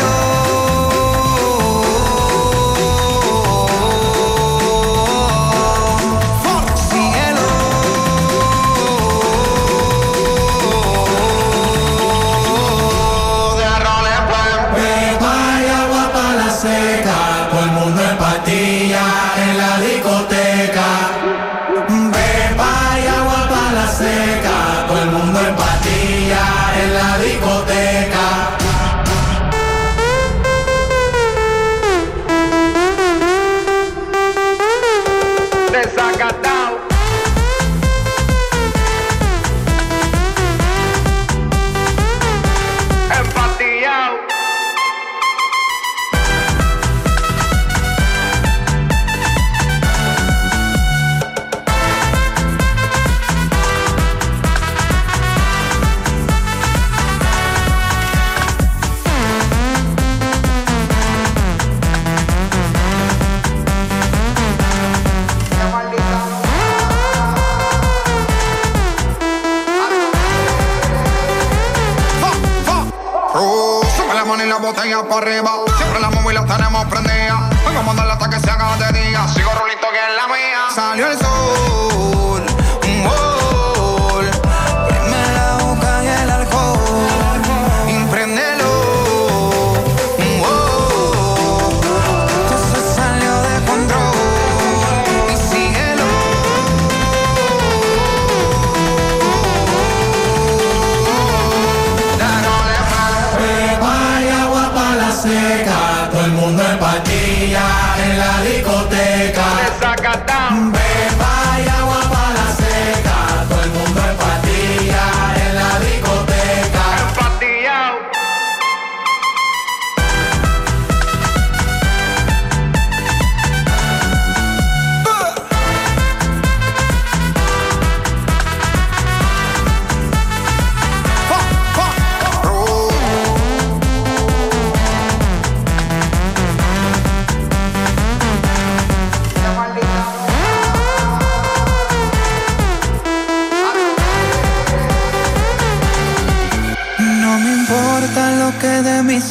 Speaker 8: La
Speaker 21: botella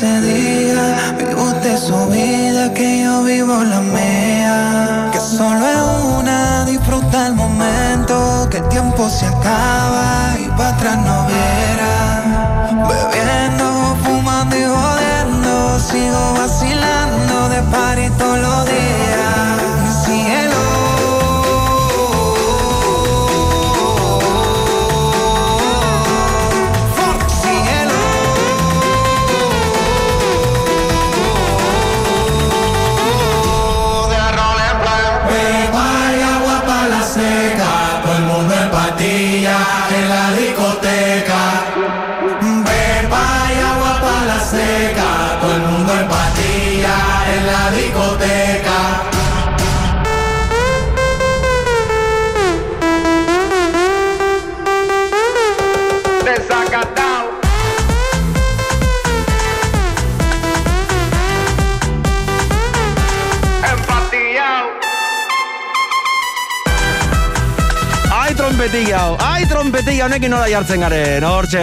Speaker 21: de mí
Speaker 3: trompetilla honekin nola jartzen garen. Hortxe,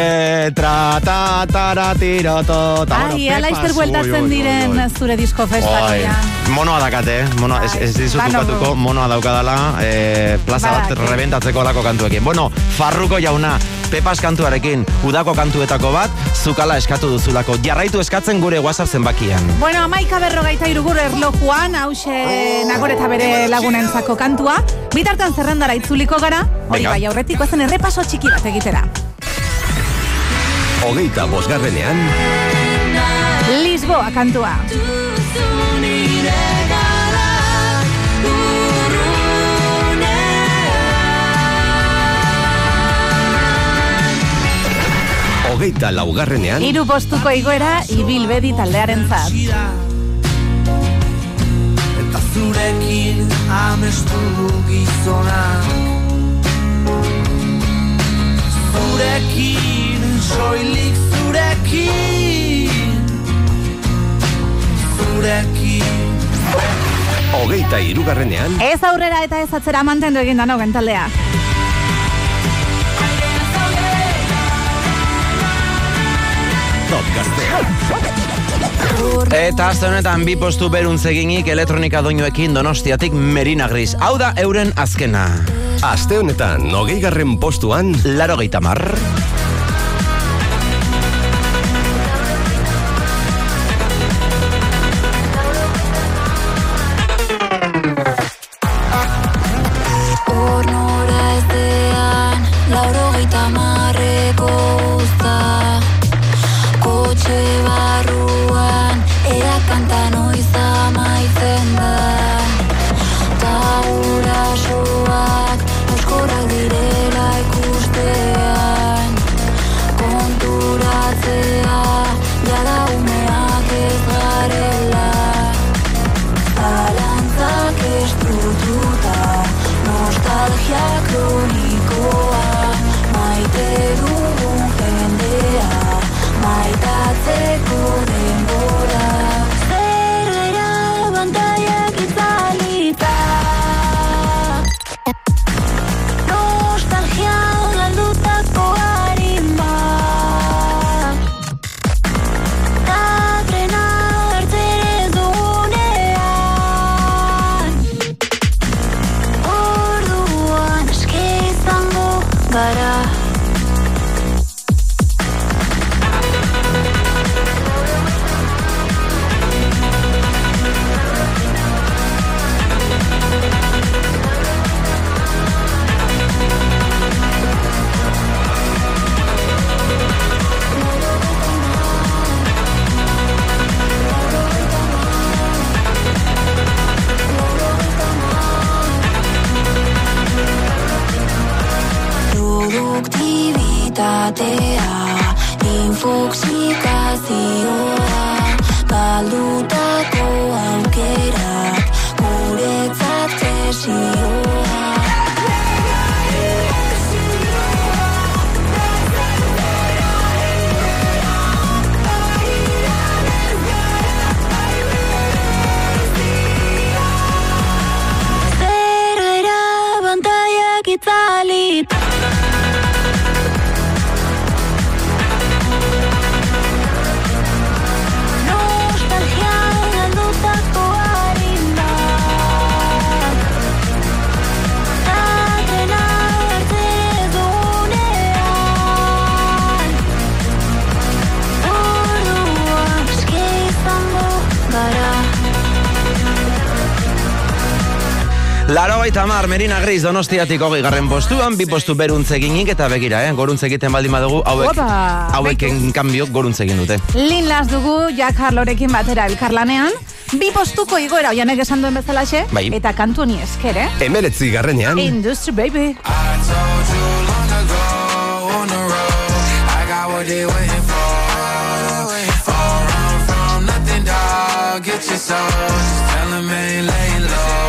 Speaker 3: tra, ta, tara, tiro, to, ta, bueno,
Speaker 4: Ai, ala
Speaker 3: pepas,
Speaker 4: izter bueltatzen diren
Speaker 3: oi, oi.
Speaker 4: zure disko
Speaker 3: Oi,
Speaker 4: festatoian.
Speaker 3: monoa dakate, eh? monoa, ez, ez dizut
Speaker 4: Bano.
Speaker 3: ukatuko, monoa daukadala, eh, plaza bat
Speaker 4: Badaki.
Speaker 3: rebentatzeko lako kantuekin. Bueno, Farruko jauna, Pepas kantuarekin, udako kantuetako bat, zukala eskatu duzulako. Jarraitu eskatzen gure WhatsApp zenbakian.
Speaker 4: Bueno, amaika berrogeita irugur erlojuan, hause nagore eta bere lagunentzako kantua. Bitartan zerrendara itzuliko gara, hori bai aurretiko zen errepaso txiki bat egitera.
Speaker 7: Hogeita bosgarrenean,
Speaker 4: Lisboa kantua.
Speaker 7: Hogeita laugarrenean,
Speaker 4: Hiru postuko igoera ibilbedi taldearen zat.
Speaker 11: Eta zurekin amestu gizonak. Zurekin, soilik zurekin. Zurekin.
Speaker 7: Hogeita irugarrenean,
Speaker 4: Ez aurrera eta ez atzera mantendu egin dano taldea.
Speaker 7: top gaztea.
Speaker 3: Eta azte honetan bi postu beruntzeginik elektronika doinuekin donostiatik Merina Gris. Hau da euren azkena.
Speaker 7: Aste honetan, hogeigarren postuan,
Speaker 3: Laro geitamar. Laro baita mar, Merina Gris donostiatik hogei garren postuan, bi postu beruntze eginik eta begira, eh? goruntze egiten baldin badugu, hauek,
Speaker 4: Opa,
Speaker 3: haueken kanbio goruntze egin dute.
Speaker 4: Lin las dugu Jack Harlorekin batera elkarlanean, bi postuko igoera oianek esan duen bezalaxe,
Speaker 7: Bai.
Speaker 4: eta kantu honi esker, eh?
Speaker 7: Emeretzi garrenean,
Speaker 4: Industry Baby.
Speaker 8: on the road. I got what they waiting for. Far from nothing, dog. Get your soul. Just tell them ain't laying low.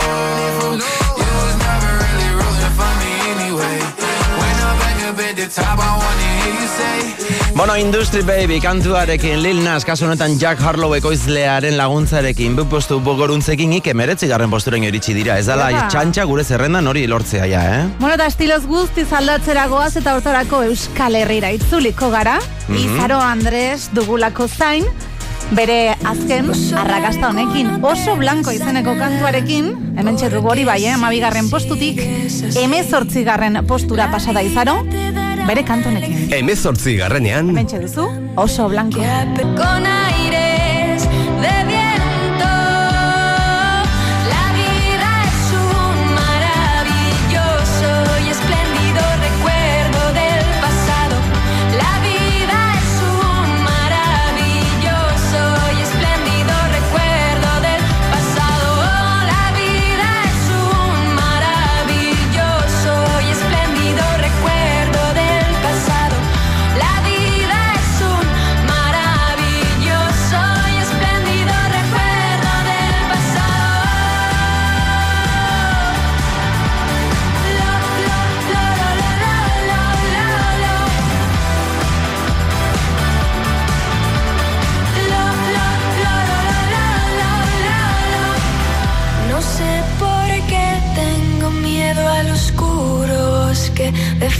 Speaker 3: Bueno, Industry Baby kantuarekin Lil Nas, kasu honetan Jack Harlow ekoizlearen laguntzarekin bi postu bogoruntzekin ik emeretzi garren posturaino iritsi dira. Ez dala txantxa gure zerrendan hori lortzea ja, eh?
Speaker 4: Bueno, eta estiloz guztiz aldatzera goaz eta hortarako Euskal Herrira itzuliko gara.
Speaker 3: Mhm.
Speaker 4: Izaro Andres dugulako zain, bere azken arrakasta honekin oso blanko izeneko kantuarekin, hemen dugu hori bai, eh, amabigarren postutik, emezortzigarren postura pasada izaro, bere kantu honekin.
Speaker 7: emezortzi garrenean,
Speaker 4: Hemen duzu, oso blanko.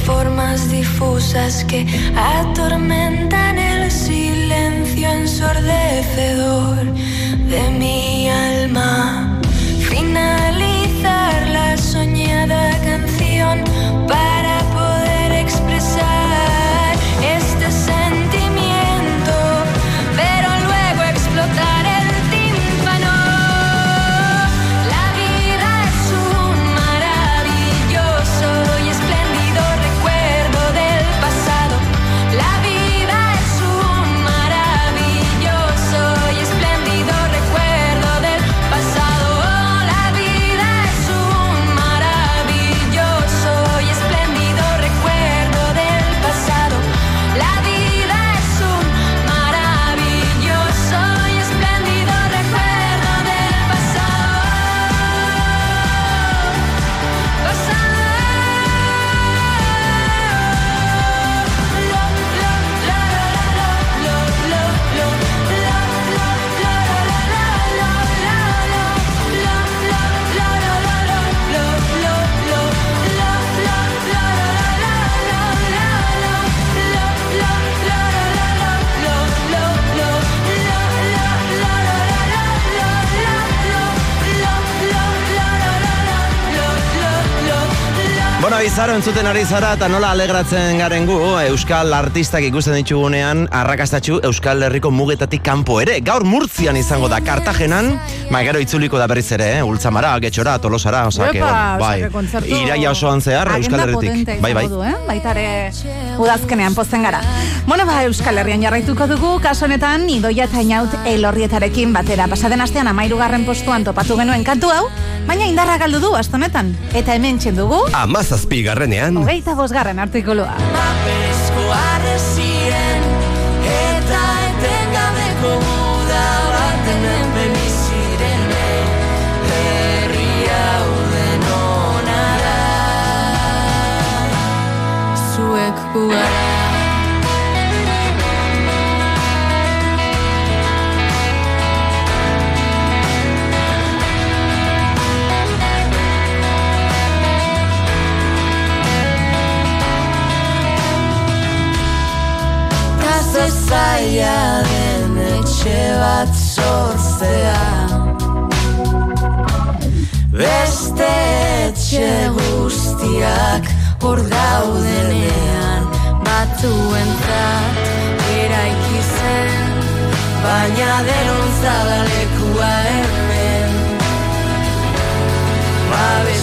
Speaker 9: Formas difusas que atormentan el silencio ensordecedor de mi alma.
Speaker 3: Bizarro entzuten ari zara eta nola alegratzen garen gu Euskal artistak ikusten ditugunean arrakastatxu Euskal Herriko mugetatik kanpo ere Gaur Murtzian izango da Kartagenan Ma gero itzuliko da berriz ere, eh? Ultzamara, Getxora, Tolosara Osa, que,
Speaker 4: Epa,
Speaker 3: bai.
Speaker 4: kontzertu-
Speaker 3: Iraia osoan zehar Euskal Herritik Bai, bai
Speaker 4: du, eh? Baita ere udazkenean posten gara. Bueno, ba, Euskal Herrian jarraituko dugu, kaso honetan, idoia eta inaut elorrietarekin batera. Pasaden astean amairugarren postuan topatu genuen kantu hau, baina indarra galdu du astonetan. Eta hemen dugu,
Speaker 7: Amazazpi garrenean.
Speaker 4: hogeita bosgarren artikulua.
Speaker 9: Paperezko arrezien eta etengabeko muda baten menpe bizirene herri hau denona da zuek sortzea. Beste etxe guztiak hor daudenean Batuentzat eraiki zen Baina denon zabalekua hemen. Babestu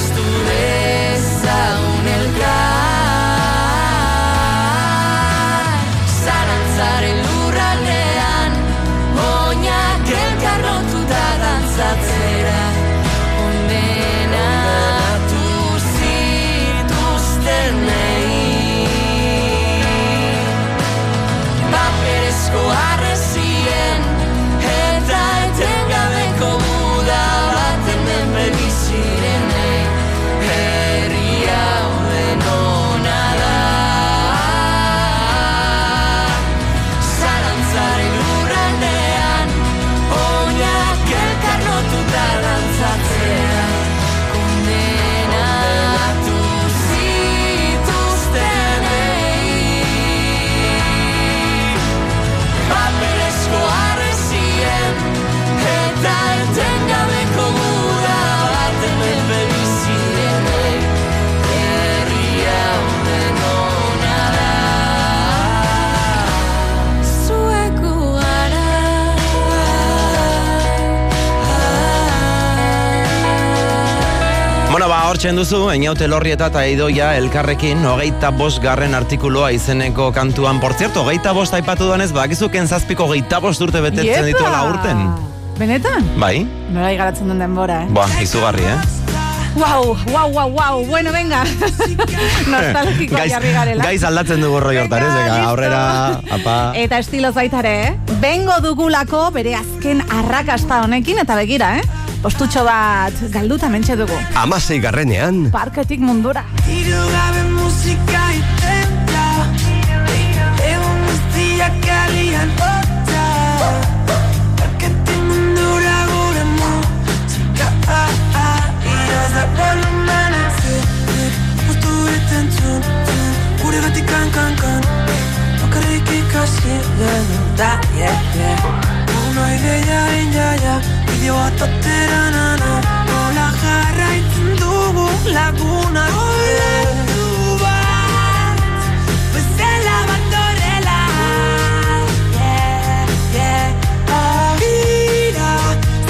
Speaker 3: Bueno, ba, hortzen duzu, Einaute Lorrieta eta Idoia elkarrekin hogeita bost garren artikuloa izeneko kantuan. Por cierto, hogeita bost aipatu duanez, bakizu zazpiko hogeita bost urte betetzen dituela urten.
Speaker 4: Benetan?
Speaker 3: Bai?
Speaker 4: Nola igaratzen den denbora, eh?
Speaker 3: Ba, izugarri, eh?
Speaker 4: Wow, wow, wow, wow. Bueno, venga. Nostalgikoa jarri garela.
Speaker 3: gaiz aldatzen dugu roi hortan, aurrera, apa...
Speaker 4: Eta estilo zaitare, eh? Bengo dugulako bere azken arrakasta honekin, eta begira, eh? Postutxo bat galduta mentxe dugu.
Speaker 7: Amasei garrenean.
Speaker 4: Parketik mundura.
Speaker 9: Hiru gabe musika iten da Egun guztiak kalian ota Parketik mundura gure musika ah, ah, Iaz da volumena Gustu eten txun Gure gatik kan kan kan Bakarrik ikasi genuen da yeah yeah Una ideia injaia Bideoa totera nana Nola jarraitzen dugu laguna. Olatu bat Bezala bat horrela Yeah, yeah. Agira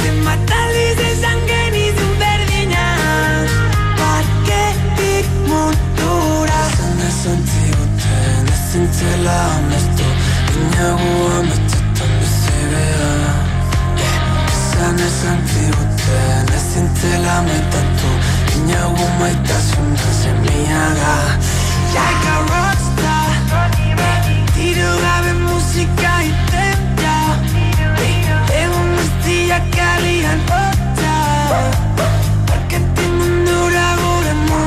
Speaker 9: Zenbat aldiz esan genizun berdinak Parketik mundura Zan esan ziguten ezin zela amestu Inagu esan ziguten ez zintzela metatu Inagu maitasun da
Speaker 3: zemiaga Like
Speaker 17: a rockstar Tiro gabe musika iten da Egon ustia kalian ota Parkentin mundura gure mu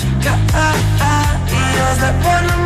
Speaker 17: Zika a ah, a ah, Ios da bueno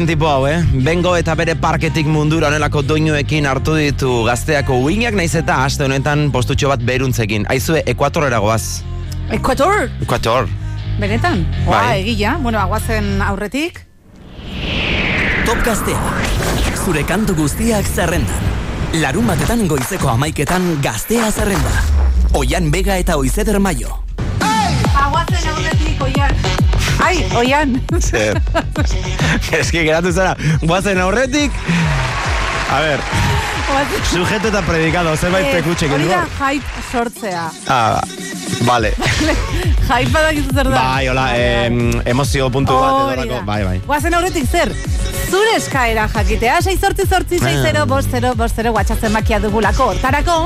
Speaker 3: den tipo hau, eh? Bengo eta bere parketik mundura honelako doinuekin hartu ditu gazteako uinak naiz eta aste honetan postutxo bat beruntzekin. Aizue, ekuatorera goaz.
Speaker 4: Ekuator,
Speaker 3: Ekuator.
Speaker 4: benetan. Oa,
Speaker 3: Bai.
Speaker 4: egia, bueno, aguazen aurretik.
Speaker 2: Top gaztea. Zure kantu guztiak zerrendan. Larun batetan goizeko amaiketan gaztea zerrenda. Oian Bega eta Oizeder Maio.
Speaker 4: Aguazen aurretik, oian. Ai, oian.
Speaker 3: Zer. Eski geratu zara, guazen aurretik. A ver, sujeto eta predikado, zerbait
Speaker 4: Eh,
Speaker 3: pekutxekin.
Speaker 4: Hori da hype sortzea.
Speaker 3: Ah, vale.
Speaker 4: hype badakizu zer da.
Speaker 3: Bai, hola, em, emozio puntu bat edo
Speaker 4: Hori
Speaker 3: lako.
Speaker 4: da.
Speaker 3: Bai, bai.
Speaker 4: Guazen aurretik zer? Zure eskaera jakitea, 6 sortzi sortzi, 6 0 bost 0 bost 0 guatxatzen makia dugulako hortarako.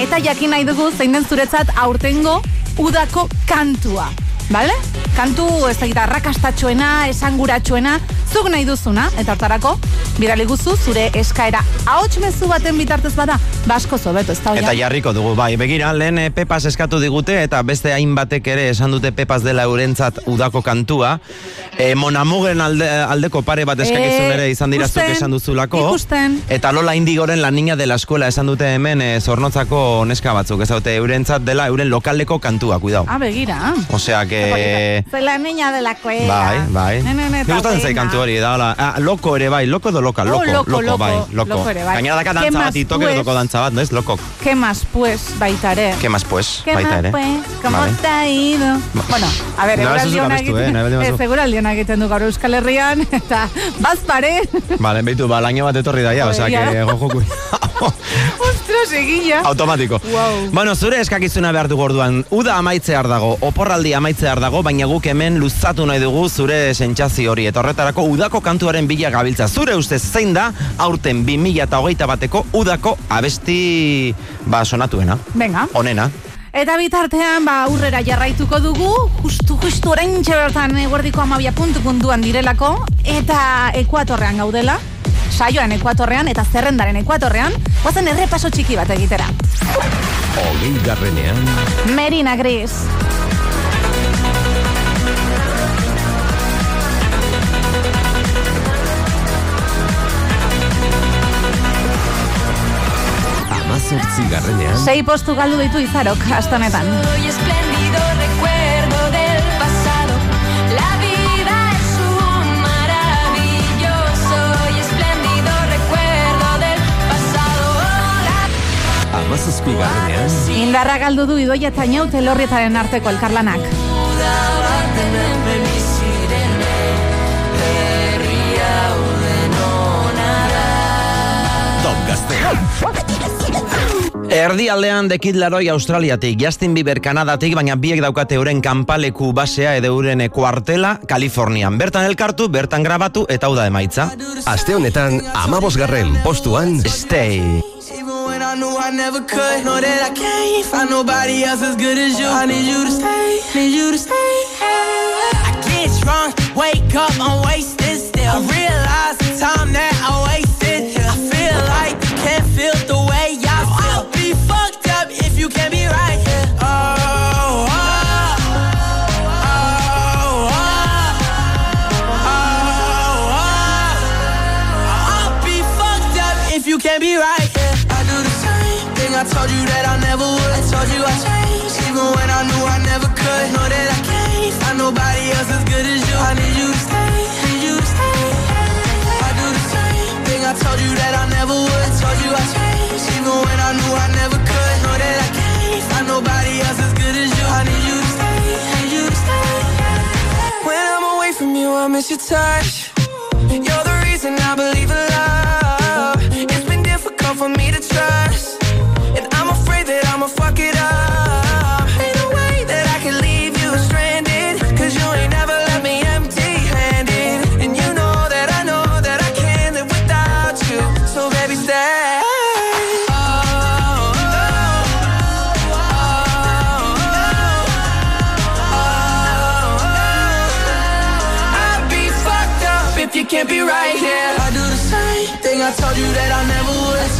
Speaker 4: Eta jakin nahi dugu zein den zuretzat aurtengo udako kantua. Bale? Kantu ez da gita rakastatxoena, esanguratxoena, zuk nahi duzuna, eta hortarako, bidali guzu, zure eskaera ahots mezu baten bitartez bada, basko zobeto, ez da
Speaker 3: Eta jarriko dugu, bai, begira, lehen eh, Pepas eskatu digute, eta beste hainbatek ere esan dute Pepas dela eurentzat udako kantua. E, Monamugen alde, aldeko pare bat eskakizun
Speaker 4: Eh,
Speaker 3: ere izan dira zuk
Speaker 4: ikusten,
Speaker 3: esan duzulako.
Speaker 4: ikusten.
Speaker 3: Eta Lola Indigoren la niña de la escuela esan dute hemen e, zornotzako neska batzuk. Ez daute eurentzat dela euren lokaleko kantua, cuidao.
Speaker 4: Ah, begira.
Speaker 3: Osea que...
Speaker 4: Soy la niña de la cueva.
Speaker 3: Bai, bai. Gustatzen
Speaker 4: eta
Speaker 3: zait
Speaker 4: pena.
Speaker 3: kantu hori, da, hola. Ah, loko ere bai, loko edo loka,
Speaker 4: Oh,
Speaker 3: loko,
Speaker 4: loko, loko,
Speaker 3: bai, loko.
Speaker 4: loko ere bai.
Speaker 3: Gainera daka
Speaker 4: ¿Qué
Speaker 3: dantza bat, itoke
Speaker 4: pues?
Speaker 3: doko dantza bat, no ez, loko.
Speaker 4: ¿Qué más, pues, baita ere?
Speaker 3: ¿Qué más, pues?
Speaker 4: ¿Qué
Speaker 3: baita
Speaker 4: más,
Speaker 3: ere.
Speaker 4: pues? ¿Cómo
Speaker 3: Vale.
Speaker 4: te ha ido? Bueno, a ver,
Speaker 3: No,
Speaker 4: eguraldi
Speaker 3: eh,
Speaker 4: egiten, eguraldi ona egiten du gaur Euskal Herrian, eta bazpare,
Speaker 3: Vale, beitu, ba, laino bat etorri daia, osea,
Speaker 4: Joder,
Speaker 3: que
Speaker 4: ya.
Speaker 3: jojo kui.
Speaker 4: ostras, egila.
Speaker 3: Automatiko.
Speaker 4: Wow.
Speaker 3: Bueno, zure eskakizuna behar dugu orduan. Uda amaitzear dago, oporraldi amaitzear dago, baina guk hemen luzatu nahi dugu zure sentsazio hori. Eta horretarako udako kantuaren bila gabiltza. Zure ustez zein da aurten 2008 bateko udako abesti ba sonatuena.
Speaker 4: Venga.
Speaker 3: Onena.
Speaker 4: Eta bitartean, ba, aurrera jarraituko dugu, justu, justu, orain bertan eguerdiko amabia puntu puntuan direlako, eta ekuatorrean gaudela, saioan ekuatorrean, eta zerrendaren ekuatorrean, guazen errepaso txiki bat egitera.
Speaker 7: Hogei garrenean,
Speaker 4: Merina Gris.
Speaker 7: Amazortzi garrenean,
Speaker 4: Sei postu galdu ditu izarok, astonetan.
Speaker 9: Soy espléndido recuerdo del pasado. La vida es un maravilloso y espléndido recuerdo del pasado. La
Speaker 7: amazazpi garrenean,
Speaker 4: Indarra galdu du idoia eta inaute lorrietaren arteko elkarlanak.
Speaker 3: Erdi aldean dekit laroi Australiatik, Justin Bieber Kanadatik, baina biek daukate euren kanpaleku basea edo euren kuartela Kalifornian. Bertan elkartu, bertan grabatu eta hau da emaitza.
Speaker 7: Aste honetan, amabosgarren postuan,
Speaker 3: Stay.
Speaker 17: I knew I never could, know that I can't find nobody else as good as you. I need you to stay, need you to stay. I get drunk, wake up, I'm wasted still. I realize the time that I you, I miss your touch. You're the reason I believe in love. It's been difficult for me to trust. And I'm afraid that I'ma fuck it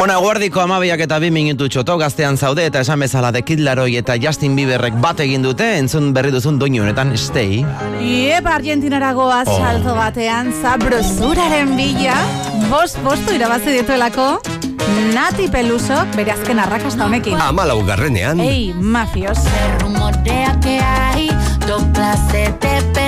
Speaker 3: Bueno, eguerdiko amabiak eta bi minutu txoto gaztean zaude eta esan bezala dekidlaroi eta Justin Bieberrek bat egin dute, entzun berri duzun doinu honetan stay.
Speaker 4: Iep, Argentinara goaz
Speaker 3: oh.
Speaker 4: salto batean zabrozuraren bila, bost postu irabazi dituelako, Nati Peluso, bere azken arrakasta honekin.
Speaker 7: Amalau garrenean.
Speaker 4: Ei, mafios.
Speaker 9: Se rumorea que hay, do clase de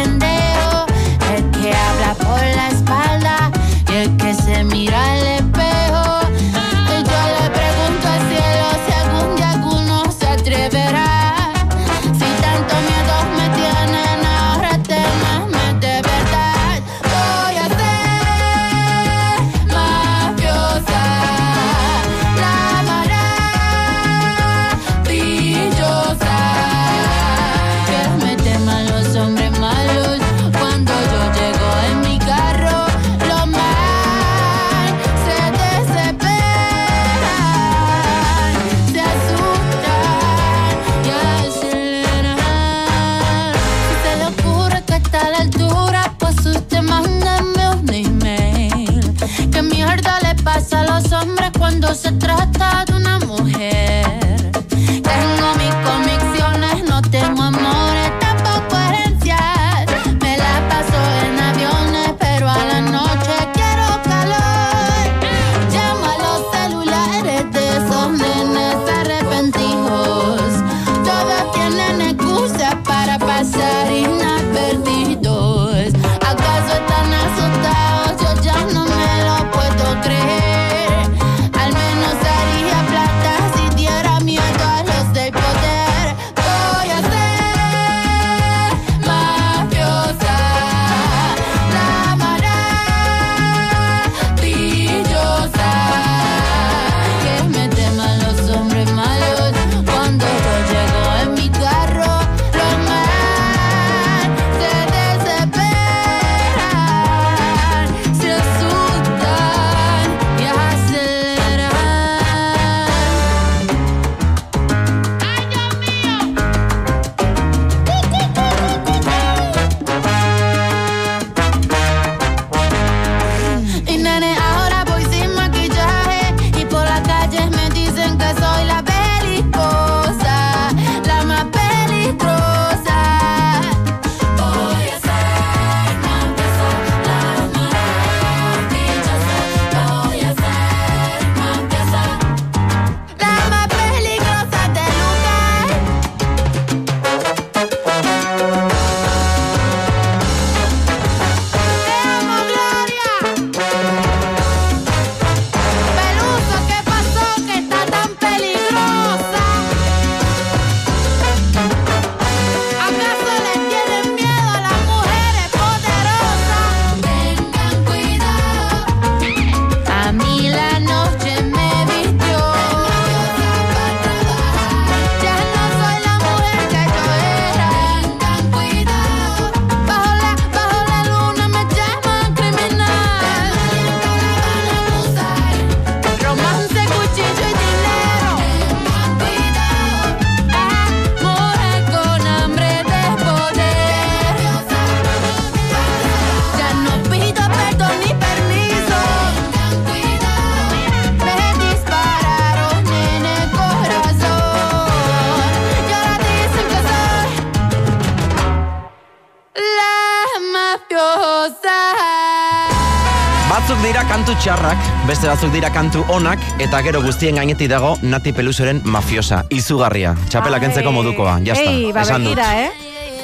Speaker 3: batzuk dira kantu onak eta gero guztien gaineti dago Nati Pelusoren mafiosa, izugarria. Txapela kentzeko modukoa, jazta,
Speaker 4: Ei, ba,
Speaker 3: esan dut.
Speaker 4: Eh?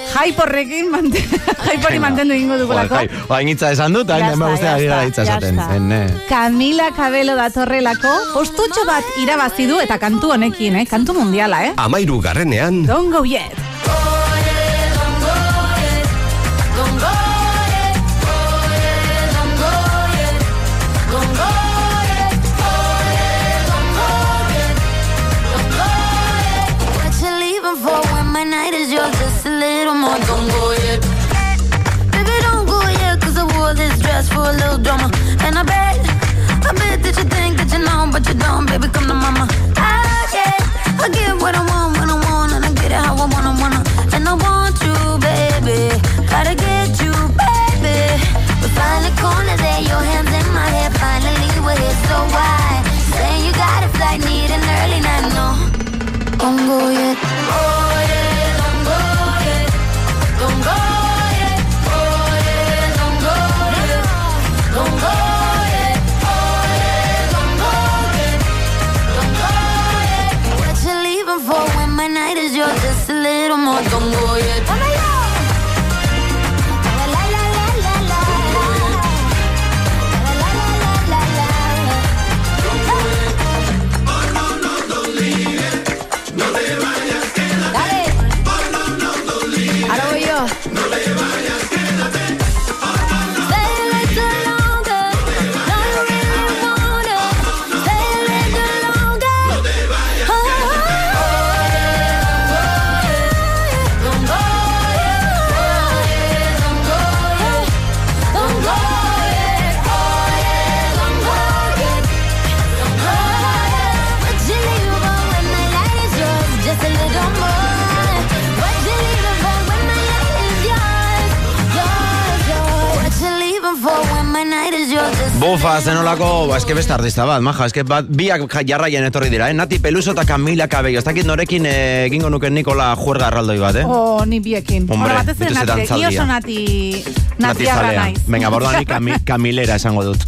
Speaker 4: Jaiporrekin mante... Jaipori mantendu ingo dugulako.
Speaker 3: Ba, well, jai, esan dut, hain
Speaker 4: dame
Speaker 3: guztia gira
Speaker 4: ditza
Speaker 3: esaten.
Speaker 4: Camila Cabello da torrelako, postutxo bat irabazi du eta kantu honekin, eh? kantu mundiala, eh?
Speaker 7: Amairu garrenean.
Speaker 4: Don't go yet.
Speaker 9: you're just a little more. Don't go yet.
Speaker 3: Bufa, zenolako, ba, eske beste artista bat, maja, eske bat, biak ja- jarraian etorri dira, eh? Nati Peluso eta Camila Cabello, ez dakit norekin eh, egingo nuken Nikola juerga arraldoi bat, eh?
Speaker 4: Oh, ni biekin.
Speaker 3: Hombre,
Speaker 4: batez ere
Speaker 3: dituzte
Speaker 4: nati,
Speaker 3: dantzaldia.
Speaker 4: ni oso nati, natiarra
Speaker 3: zalea.
Speaker 4: naiz.
Speaker 3: Venga, bordoan ni Cami- Camilera esango dut.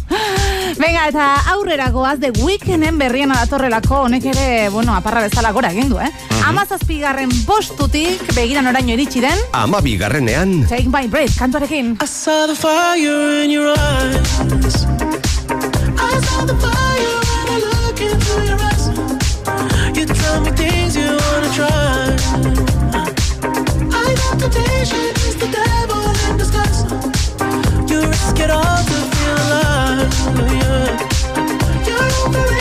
Speaker 4: Venga, eta aurrera goaz de Weekenden berriena datorrelako honek ere, bueno, aparra bezala gora egin du, eh?
Speaker 3: Mhm.
Speaker 4: Amazazpigarren bostutik, begiran oraino iritsi den,
Speaker 7: Amabi garrenean,
Speaker 4: Take My Breath, kantuarekin.
Speaker 17: I saw the fire in your eyes. It it's the devil in the. You risk it all to feel alive. Yeah. You're offering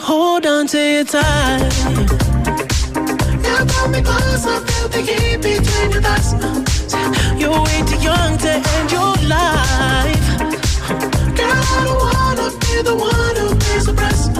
Speaker 17: to hold on to you tight. You pull me closer, feel the heat between your thighs. You're way too young to end your life. Girl, I don't wanna be the one who pays the price.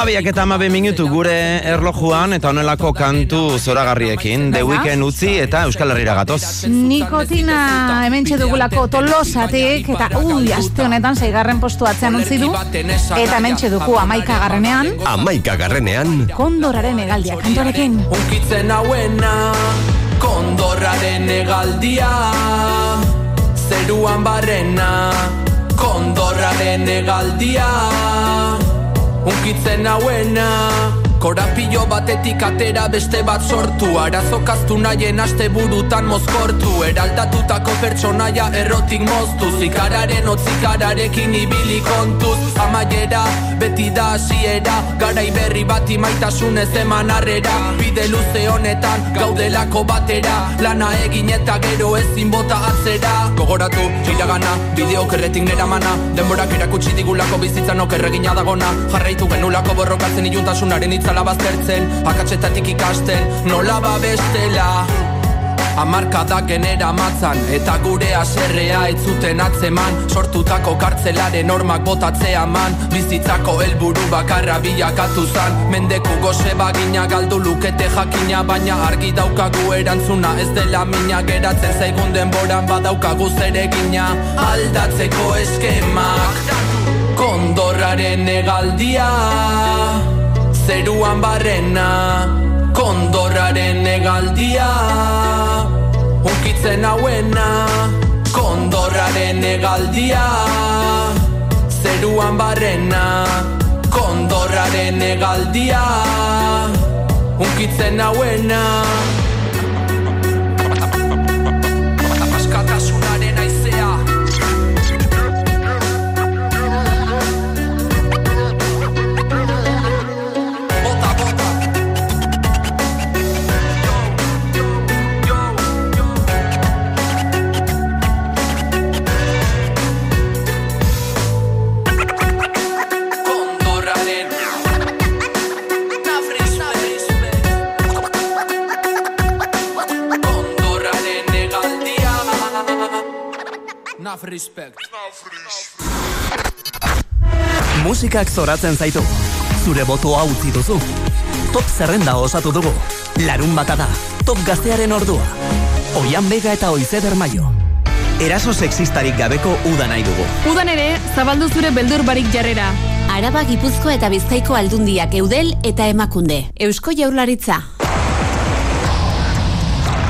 Speaker 3: Amabiak eta amabe minutu gure erlojuan eta honelako kantu zoragarriekin. The Weekend utzi eta Euskal Herrira gatoz.
Speaker 4: Nikotina hemen dugulako tolosatik, eta ui, aste honetan zeigarren postu atzean utzi du, eta hemen dugu amaika garrenean,
Speaker 7: amaika garrenean,
Speaker 4: kondoraren egaldia kantorekin.
Speaker 22: Unkitzen hauena Kondorraren egaldia Zeruan barrena Kondorraren egaldia Unkitzen hauena Korapilo batetik atera beste bat sortu. Arazo kaztu nahien aste burutan mozkortu. Eraldatutako pertsonaia errotik moztu. Zikararen otzikararekin ibili kontuz. Amaiera, beti da hasiera. Garai berri bat imaitasunez eman arrera Bide luze honetan gaudelako batera. Lana egin eta gero ezin bota atzera. Gogoratu, iragana, bideo kerretik nera mana Denborak erakutsi digulako bizitzan okerregina dagona. Jarraitu genulako borrokatzen iluntasunaren itzala baztertzen Akatsetatik ikasten, nola babestela Amarkadak genera matzan Eta gure aserrea ez zuten atzeman. Sortutako kartzelaren normak botatzea man Bizitzako helburu bakarra bilakatu zan. Mendeku goze bagina galdu lukete jakina Baina argi daukagu erantzuna ez dela mina. Geratzen zaigun denboran badaukagu zeregina Aldatzeko eskemak Kondorraren egaldia Zeruan barrena Kondorraren egaldia Unkitzen hauena Kondorraren egaldia Zeruan barrena Kondorraren egaldia Unkitzen hauena Naf respect
Speaker 2: Musikak zoratzen zaitu. Zure botoa utzi duzu. Top zerrenda osatu dugu. Larun bata da. Top gaztearen ordua. Oian Bega eta Oize Maio. Eraso sexistarik gabeko uda nahi dugu.
Speaker 1: Udan ere, zabaldu zure beldur barik jarrera.
Speaker 18: Araba Gipuzko eta Bizkaiko aldundiak eudel eta emakunde. Eusko jaurlaritza.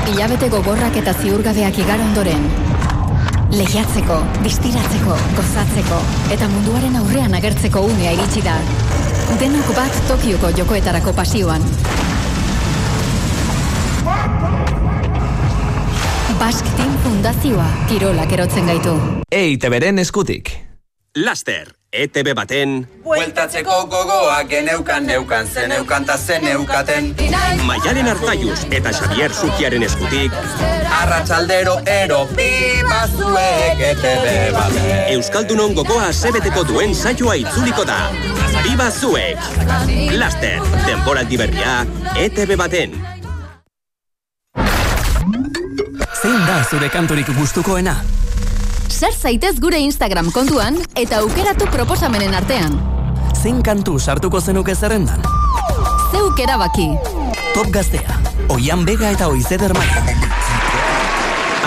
Speaker 13: Hilabete gogorrak eta ziurgabeak igar ondoren. Lehiatzeko, distiratzeko, gozatzeko eta munduaren aurrean agertzeko unea iritsi da. Denok bat Tokioko jokoetarako pasioan. Basque Team Fundazioa, kirolak erotzen gaitu.
Speaker 2: EITB-ren eskutik.
Speaker 15: Laster, ETB baten
Speaker 16: Bueltatzeko gogoa geneukan neukan zeneukan ta zeneukaten
Speaker 15: Maialen Arzaiuz eta Xavier Zukiaren eskutik
Speaker 16: Arratsaldero ero pibazuek ETB baten
Speaker 15: Euskaldunon gogoa zebeteko duen saioa itzuliko da. Biba zuek! Laster, denboraldi berria, ETB baten.
Speaker 2: Zein da zure kanturik gustukoena?
Speaker 13: Sar zaitez gure Instagram kontuan eta aukeratu proposamenen artean.
Speaker 2: Zein kantu sartuko zenuke zerrendan?
Speaker 13: Zeuk erabaki.
Speaker 2: Top gaztea. Oian Bega eta Oize Maio.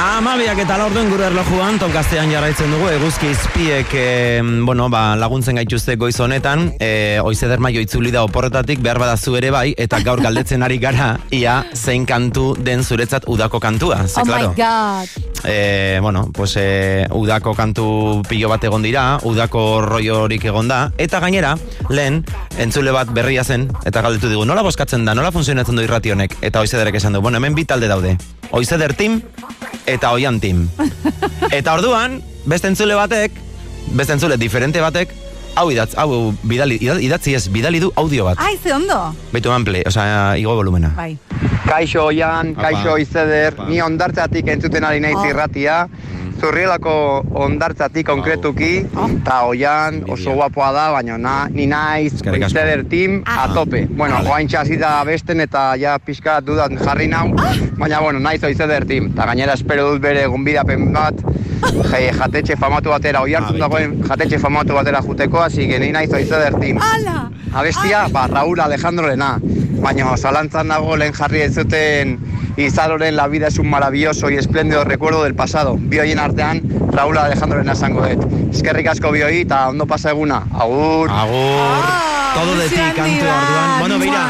Speaker 3: Amabiak eta laurduen gure erlojuan, top gaztean jarraitzen dugu, eguzki izpiek, e, bueno, ba, laguntzen gaituzte goiz honetan, e, oizeder maio itzuli da oporretatik, behar badazu ere bai, eta gaur galdetzen ari gara, ia, zein kantu den zuretzat udako kantua, ze,
Speaker 4: Oh my
Speaker 3: claro.
Speaker 4: god.
Speaker 3: E, bueno, pues e, udako kantu pilo bat egon dira, udako roiorik egon da, eta gainera, lehen, entzule bat berria zen, eta galdetu digu, nola boskatzen da, nola funtzionatzen du irrati honek, eta oizederek esan du, bueno, hemen bi talde daude, oizeder team, eta oian team. eta orduan, beste entzule batek, beste entzule diferente batek, hau idatz, hau bidali, idatzi ez, bidali du audio bat.
Speaker 4: Ai, ze ondo.
Speaker 3: Beitu ample, osea, igo volumena.
Speaker 4: Bai.
Speaker 23: Kaixo Oian, kaixo Izeder, ni ondartzatik entzuten ari naiz
Speaker 4: Oh.
Speaker 23: irratia. Zurrielako ondartzatik konkretuki, eta Oian oso guapoa da, baina na, ni naiz. Izeder team a tope. Bueno, oain txasita besten eta ja pixka dudan jarri nau, baina bueno, naiz Izeder team. Eta gainera espero dut bere gonbidapen bat, je, jatetxe famatu batera, oian dagoen jatetxe famatu batera juteko, hasi que ni naiz Izeder team.
Speaker 4: Ala!
Speaker 23: Abestia, ba, Raúl Alejandrorena. Baina zalantzan dago lehen jarri ez zuten Izaroren La vida es un maravilloso y espléndido recuerdo del pasado. Bi hoien artean, Raúl Alejandrorena esango dut. Eskerrik asko bi hoi eta ondo pasa eguna. Agur.
Speaker 3: Agur. Todo de ti, kantu orduan. Bueno, beira,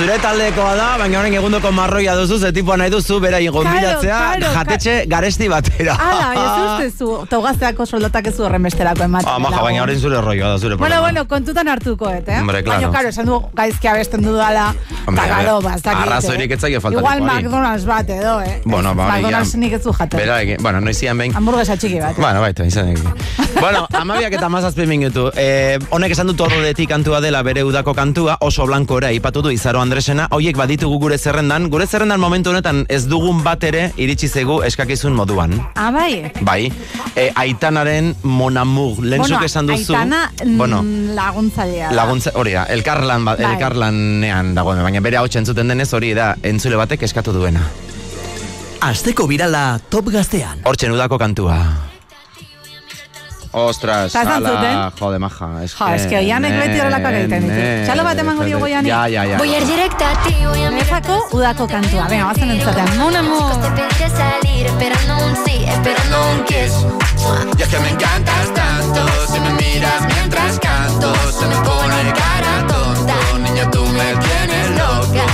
Speaker 3: zure taldekoa da, baina horren egundoko marroia duzu, ze tipua nahi duzu, bera
Speaker 4: Claro, claro,
Speaker 3: jatetxe garesti batera.
Speaker 4: Ala, ez ustezu, togazteako soldatak ez du horren besterako ematen.
Speaker 3: Ah, maja, baina horren zure rolloa da, zure
Speaker 4: Bueno,
Speaker 3: problema.
Speaker 4: bueno, kontutan hartuko, et, eh?
Speaker 3: Hombre, claro.
Speaker 4: Baina, claro, esan du gaizki abesten dudala. Eta, ba, ez dakit,
Speaker 3: arrazoirik
Speaker 4: eh?
Speaker 3: ez zaio faltatuko
Speaker 4: Igual. McDonald's bat edo, eh?
Speaker 3: Bueno, ba.
Speaker 4: McDonald's nik ez du jaten.
Speaker 3: Bera, egin- bueno, noizian behin.
Speaker 4: Hamburguesa txiki bat.
Speaker 3: Bueno, baita, izan egin. bueno, amabiak eta mazazpi minutu. Eh, honek esan dut ordetik kantua dela bere udako kantua, oso blankora ipatu du Izaro Andresena, hoiek baditugu gure zerrendan, gure zerrendan momentu honetan ez dugun bat ere iritsi zegu eskakizun moduan.
Speaker 4: Ah, bai.
Speaker 3: Bai, e, Aitanaren Monamur, lentzuk
Speaker 4: bueno,
Speaker 3: esan duzu.
Speaker 4: Aitana mm,
Speaker 3: bueno,
Speaker 4: laguntzailea.
Speaker 3: laguntza, hori da, elkarlan, ba,
Speaker 4: Bai.
Speaker 3: elkarlanean dagoen, baina bere hau entzuten denez hori da, entzule batek eskatu duena.
Speaker 2: Asteko birala top gaztean.
Speaker 3: Hortzen udako kantua. Ostras,
Speaker 4: zuten?
Speaker 3: jode maja. Es
Speaker 4: Jo, es que oianek beti horrelakoak egiten ditu. Txalo bat emango diogu oiani.
Speaker 3: Ja, ja, ja.
Speaker 9: Voy a ir directa a ti, voy a
Speaker 4: Nezako udako kantua. Venga, bazen entzaten. Mon amour.
Speaker 9: Te pediré salir, esperando un sí, esperando un kiss.
Speaker 24: Y es que me encantas tanto, si me miras mientras canto, se me pone cara tonta, niña tú me tienes loca.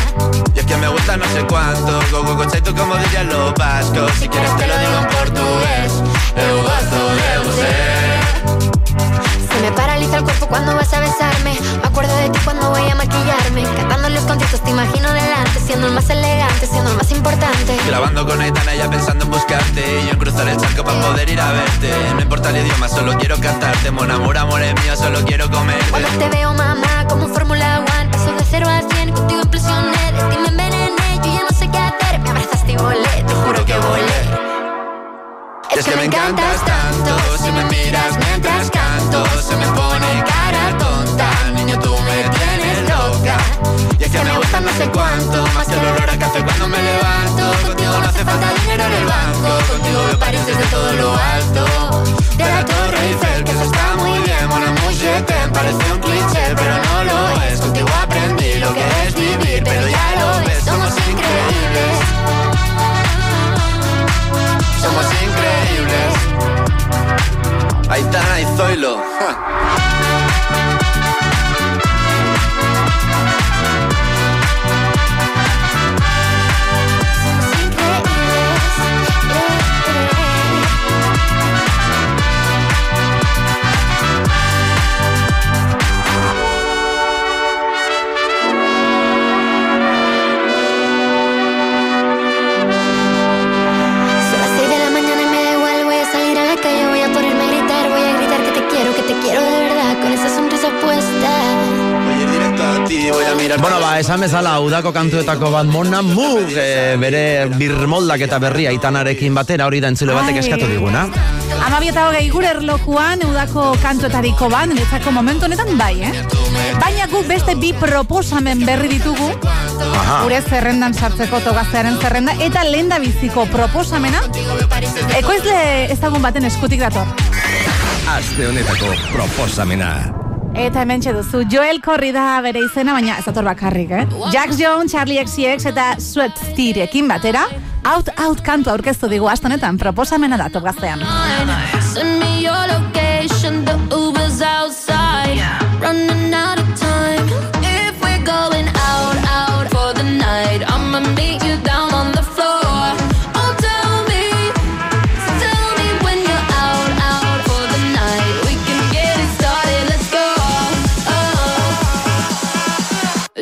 Speaker 24: Y es que me gusta no sé cuánto, go go go tú como dirían los vascos, si quieres te lo digo en portugués,
Speaker 9: me paraliza el cuerpo cuando vas a besarme. Me acuerdo de ti cuando voy a maquillarme. Cantando los conciertos te imagino delante, siendo el más elegante, siendo el más importante.
Speaker 24: Grabando con Aitana ya pensando en buscarte Y yo en cruzar el charco para poder ir a verte No importa el idioma, solo quiero cantarte Mon amor, amor es mío, solo quiero comerte
Speaker 9: Cuando te veo, mamá, como Fórmula One, paso de cero a cien, contigo implosioné, de ti me envenené, yo ya no sé qué hacer, me abrazaste y volé, te juro que volé.
Speaker 24: Es que me encantas tanto Si me miras mientras canto Se me pone cara tonta. Niño, tú me tienes loca. Y es que me gusta no sé cuánto Más que el olor a café cuando me levanto. Contigo no hace falta dinero en el banco Contigo veo París desde todo lo alto. De la Torre Eiffel, que eso está muy bien amour, je t'aime, parece un cliché Pero no lo es, contigo aprendí Lo que es vivir, pero ya lo ves Somos increíbles Somos increíbles. Aitana y Zoilo. ja.
Speaker 3: Bueno, ba, esan bezala, udako kantuetako bat Mona Mug, e, bere birmoldak eta berria itanarekin batera, hori da entzule batek eskatu diguna.
Speaker 4: Amabi eta hogei gure erlokuan udako kantuetariko ban, niretzako momentu honetan bai, eh? Baina gu beste bi proposamen berri ditugu,
Speaker 3: Aha.
Speaker 4: gure zerrendan sartzeko togaztearen zerrenda, eta lenda biziko proposamena, ekoizle ezagun baten eskutik dator.
Speaker 7: Aste honetako proposamena.
Speaker 4: Eta hemen duzu, Joel Corri da bere izena, baina ez dator bakarrik, eh? Jax Jones, Charlie XCX eta Sweat Steerekin batera, Out Out kantu aurkeztu digu astonetan proposamena da togaztean.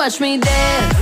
Speaker 9: Watch me dance.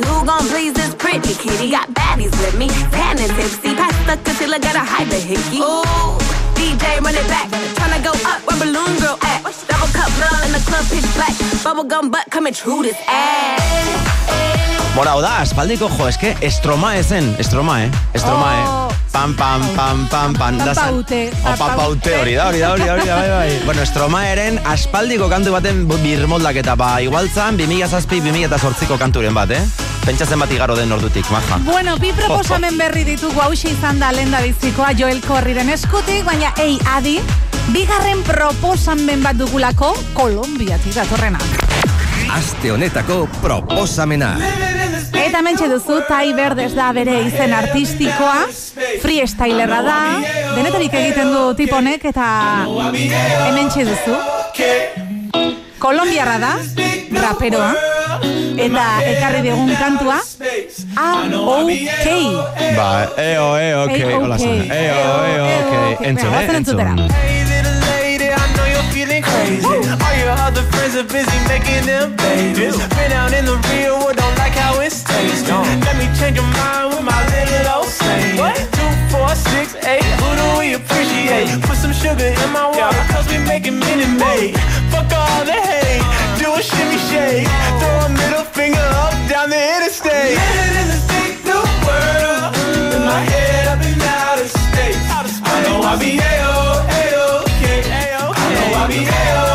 Speaker 25: Britney kitty. Got baddies with me, tan and tipsy. Pass the concealer, got a hide the hickey. Ooh, DJ run it back. Tryna go up where balloon girl at. Double cup love in the club pitch black. Bubblegum butt coming true this ass.
Speaker 3: Bora, hau da, aspaldiko jo, eske, estroma ezen, estroma, eh? Estroma,
Speaker 4: Oh.
Speaker 3: eh? Pam, pam, pam, pam, pam.
Speaker 4: Papaute.
Speaker 3: O, papaute, hori da, hori da, hori da, hori da, bai, bai. Bueno, estroma eren aspaldiko kantu baten birmoldaketa, ba, igualtzan, 2000 zazpi, 2000 zortziko kanturen bat, eh? Pentsatzen bat igaro den ordutik, maja.
Speaker 4: Bueno, bi proposamen berri ditugu hause izan da lenda bizikoa Joel Corriren eskutik, baina ei, adi, bigarren proposamen bat dugulako Kolombiatik datorrena.
Speaker 7: Aste honetako proposamena.
Speaker 4: Eta mentxe duzu, Tai Verdes da bere izen artistikoa, freestylerra da, denetarik egiten du tiponek, eta hementxe duzu. Kolombiarra da, raperoa, eta ekarri digun kantua, A-O-K.
Speaker 3: Ba, eo, eo, ok,
Speaker 4: Eo,
Speaker 3: hola
Speaker 4: ok.
Speaker 3: zan. Eo, eo, ok. Entzun, eh, entzun.
Speaker 24: Hey, little lady, I know you're feeling crazy. All your other friends are busy making them babies. Been out in the real world, don't like how it's tasting. Let me change your mind with my little old saying. Two, four, six, eight. Who do we appreciate? Put some sugar in my water, cause we making Minute Maid. Fuck all the hate, a shimmy shake. Throw a middle finger up down the interstate. Living in this big new world, with my head up in outer space. I know I be A-O, A-O-K. I know I be A-O,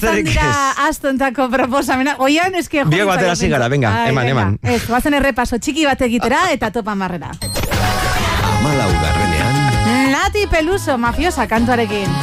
Speaker 4: izan dira astontako proposamena. Oian, eske...
Speaker 3: Biok batera hasi gara, venga, eman, eman.
Speaker 4: Ez, guazen errepaso txiki bat egitera eta topa marrera.
Speaker 7: Amalau garrenean,
Speaker 4: Nati Peluso, mafiosa kantuarekin.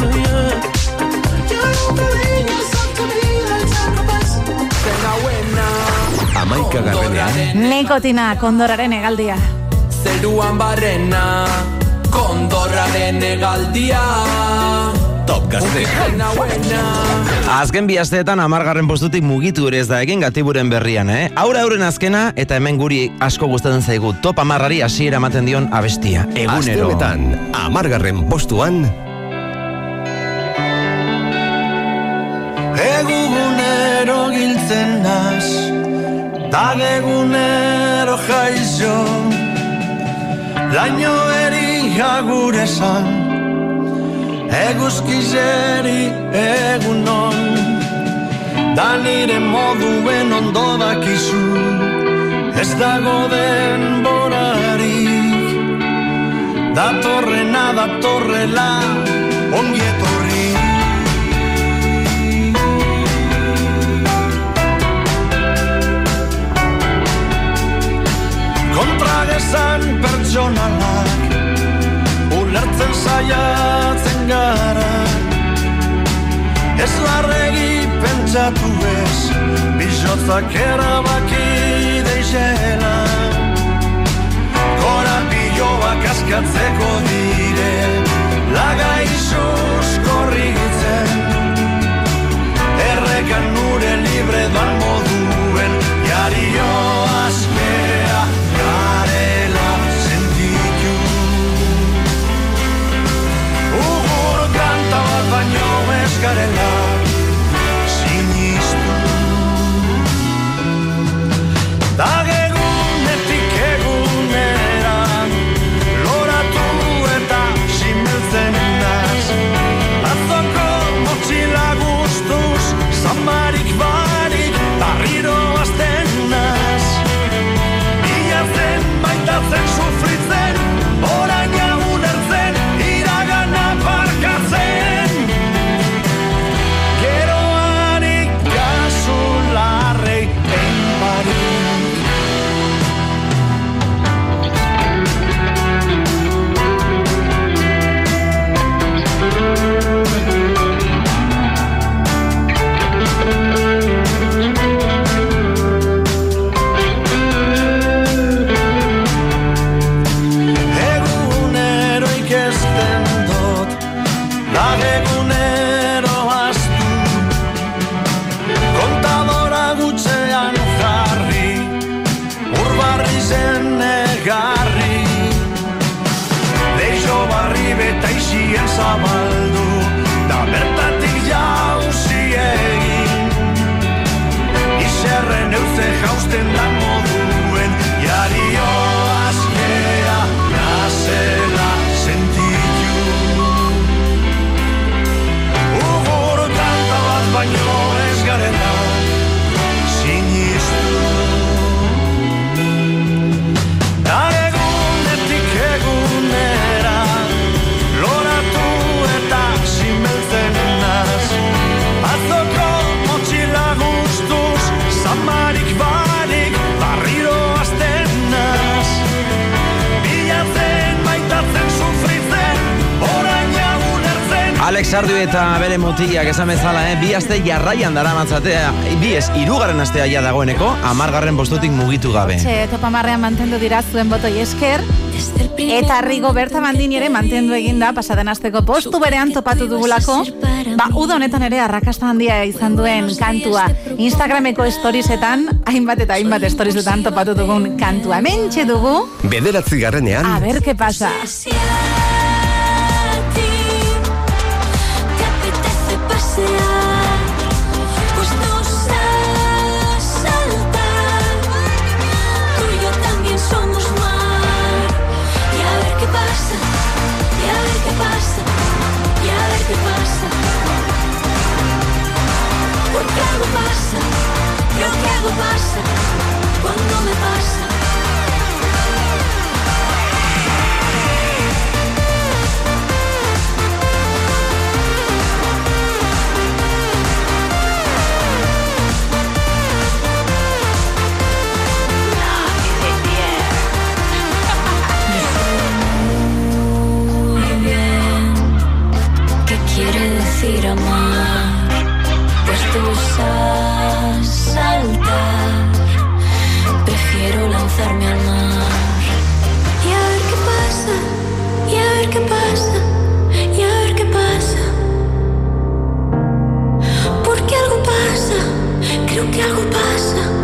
Speaker 24: Yeah. You're offering yourself to me like sacrifice.
Speaker 7: amaika garrenean,
Speaker 4: Nikotina kondoraren egaldia.
Speaker 22: Zeruan barrena, kondorraren egaldia.
Speaker 7: top
Speaker 22: buena.
Speaker 3: Azken bi asteetan amargarren postutik mugitu ere ez da egin gatiburen berrian, eh? Aura auren azkena eta hemen guri asko gustatzen zaigu top amarrari hasiera ematen dion abestia.
Speaker 7: Aste
Speaker 3: Egunero.
Speaker 7: honetan, amargarren postuan,
Speaker 24: Egunero giltzen naz Dan egunero jaizo Laino eri agur esan Eguzkizeri egunon Da nire moduen ondo dakizu
Speaker 26: Ez dago denborarik Datorrena datorrela ongi etorri. Kontragesan pertsonalak Ulertzen saiatzen gara. Ez larregi pentsatu ez Bizotzak erabaki deixela Korapiloak askatzeko dire Lagai suskorritzen Errekan nure libre doan moduen Jario kanta bat mama. Ulertzen
Speaker 3: Alex Ardu eta bere mutilak esan bezala, eh? bi aste jarraian dara matzatea, bi ez, irugarren astea ja dagoeneko, amargarren postutik mugitu gabe.
Speaker 4: Txe, topamarrean mantendu dira zuen botoi esker. Eta Rigo Berta Mandini ere mantendu eginda pasaden asteko postu berean topatu dugulako. Ba, uda honetan ere arrakasta handia izan duen kantua. Instagrameko storiesetan, hainbat eta hainbat storiesetan topatu dugun kantua. Hementxe dugu,
Speaker 7: Bederatzi garrenean,
Speaker 4: a ver qué pasa.
Speaker 9: Decir amar? Puestos a saltar, prefiero lanzarme al mar. Y a ver qué pasa, y a ver qué pasa, y a ver qué pasa. Porque algo pasa, creo que algo pasa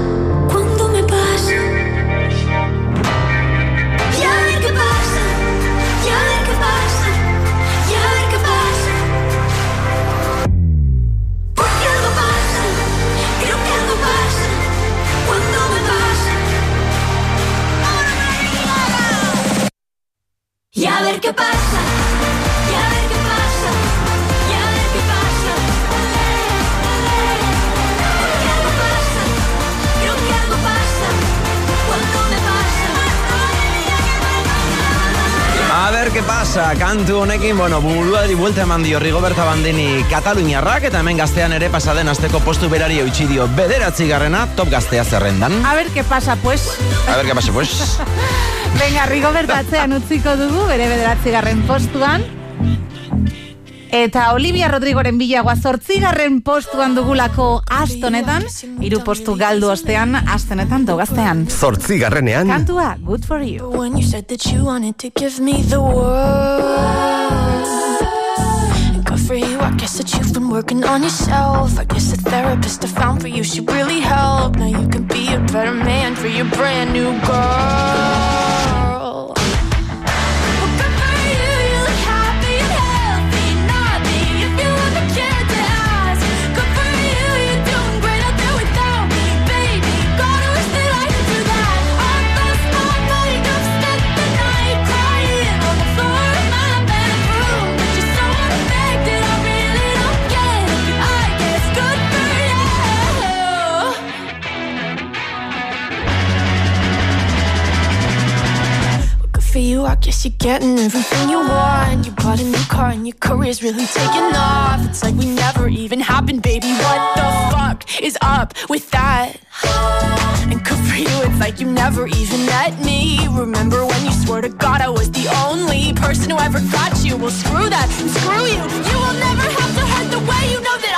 Speaker 9: pasa?
Speaker 3: Kantu honekin, bueno, buruari buelta eman dio Rigoberta Bandini Kataluniarrak eta hemen gaztean ere pasaden asteko postu berari eutxi dio bederatzi garrena top gaztea zerrendan.
Speaker 4: A ver qué pasa, pues.
Speaker 3: A ver, ¿qué pasa, pues?
Speaker 4: Venga, Rigoberta atzean utziko dugu, bere bederatzigarren postuan. Eta Olivia Rodrigoren bilagoa zortzigarren postuan dugulako astonetan, hiru postu galdu ostean, astonetan dogaztean.
Speaker 27: Zortzi garrenean.
Speaker 4: Kantua, good for you.
Speaker 9: When you said that you wanted to give me the world. Good for you, I guess that you've been working on yourself. I guess the therapist I found for you should really help. Now you can be a better man for your brand new girl. You, I guess you're getting everything you want. You bought a new car and your career's really taking off. It's like we never even happened, baby. What the fuck is up with that? And good for you, it's like you never even met me. Remember when you swore to God I was the only person who ever got you? Well, screw that and screw you. You will never have to hurt the way you know that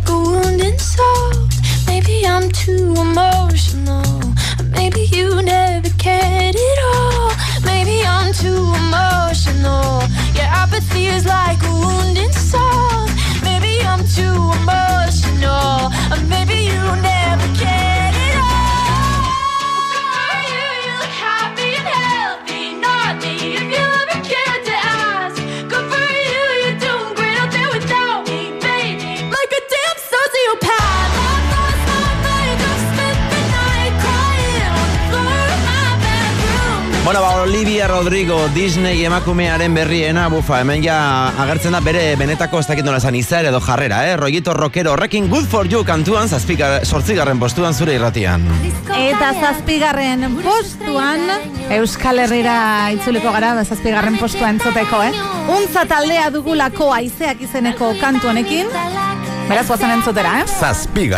Speaker 9: like a wounded soul. Maybe I'm too emotional, maybe you never cared at all. Maybe I'm too emotional, your apathy is like a wounded soul. Maybe I'm too emotional, maybe you never cared
Speaker 3: Olivia Rodrigo, Disney emakumearen berriena, bufa, hemen ja agertzen da bere benetako ez dakit nola esan izar edo jarrera, eh? Rollito rockero horrekin Good For You kantuan, zazpika, sortzigarren postuan zure irratian.
Speaker 4: Eta zazpigarren postuan, Euskal Herrira itzuliko gara, zazpigarren postua entzoteko, eh? Untza taldea dugulako aizeak izeneko kantu honekin. Beraz, guazen entzotera, eh?
Speaker 27: Zazpi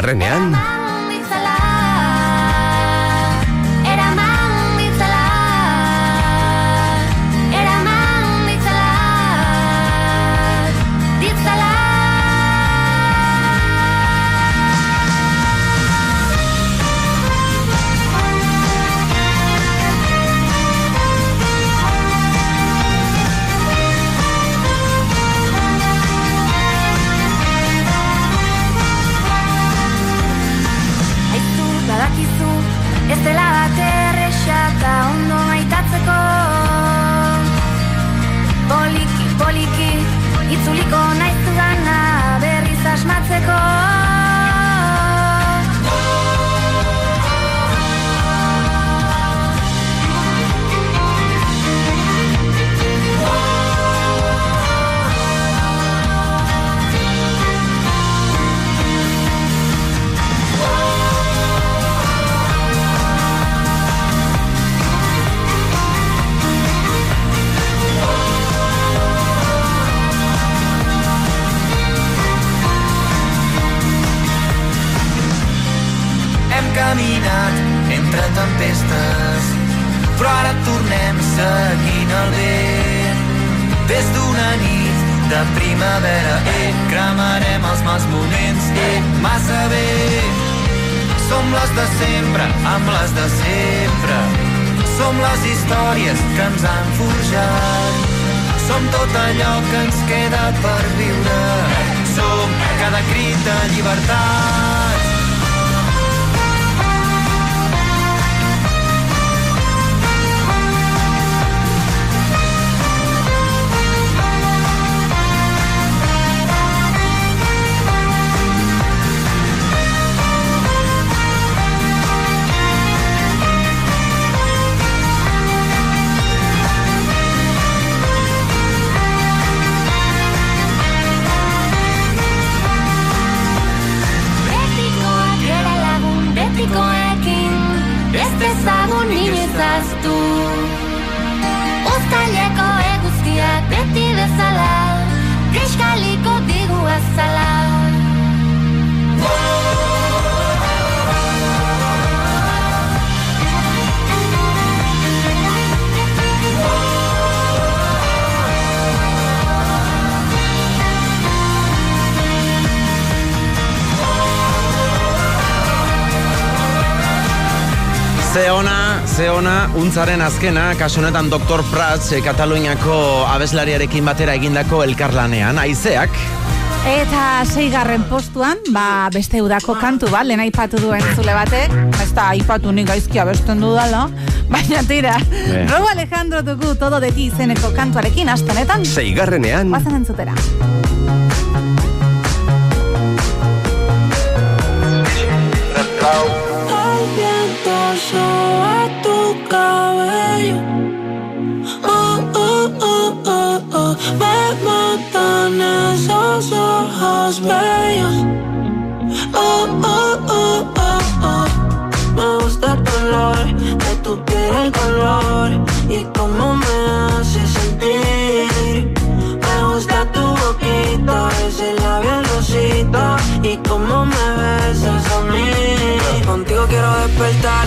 Speaker 5: caminat entre tempestes, però ara tornem seguint el vent. Des d'una nit de primavera, eh, cremarem els mals moments, eh, massa bé. Som les de sempre, amb les de sempre. Som les històries que ens han forjat.
Speaker 11: Som tot allò que ens queda per viure. Som cada crit de llibertat.
Speaker 3: Ze ona, untzaren azkena, kasu honetan Dr. Prats, eh, Kataluniako abeslariarekin batera egindako elkarlanean, aizeak,
Speaker 4: Eta seigarren postuan, ba, beste udako kantu bat, lehen aipatu duen zule batek, ez da aipatu nik gaizki abesten dudala, baina tira,
Speaker 7: Be.
Speaker 4: Robo Alejandro dugu todo de ti izeneko kantuarekin, astanetan,
Speaker 7: Seigarrenean,
Speaker 4: bazen entzutera.
Speaker 17: El viento soba tu cabello. Oh, oh, oh, oh, oh. Me matan esos ojos bellos. Oh, oh, oh, oh, oh. Me gusta el color de tu piel, el color y cómo me hace sentir. Me gusta tu boquita, ese labial rosita y cómo me besas a mí. Contigo quiero despertar,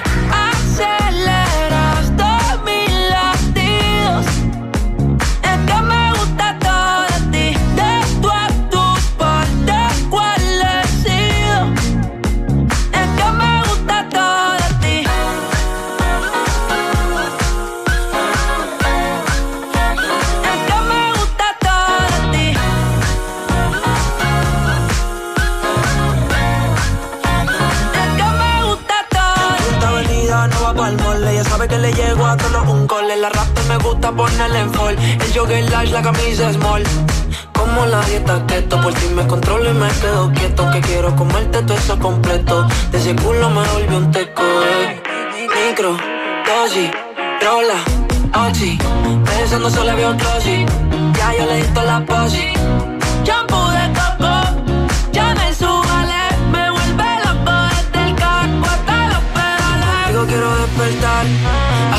Speaker 17: Le llego a todos un gol. La rasta me gusta ponerle en fall. El jogger large, la camisa small. Como la dieta keto, por ti me controlo y me quedo quieto. Que quiero comerte todo eso completo. De ese culo me volvió un teco. eh. Micro, dosis, rola, oxi. Pensando solo veo glossy. Ya yo le di la posi. Shampoo de coco, ya me subale. Me vuelve loco desde el hasta los pedales. Quiero despertar,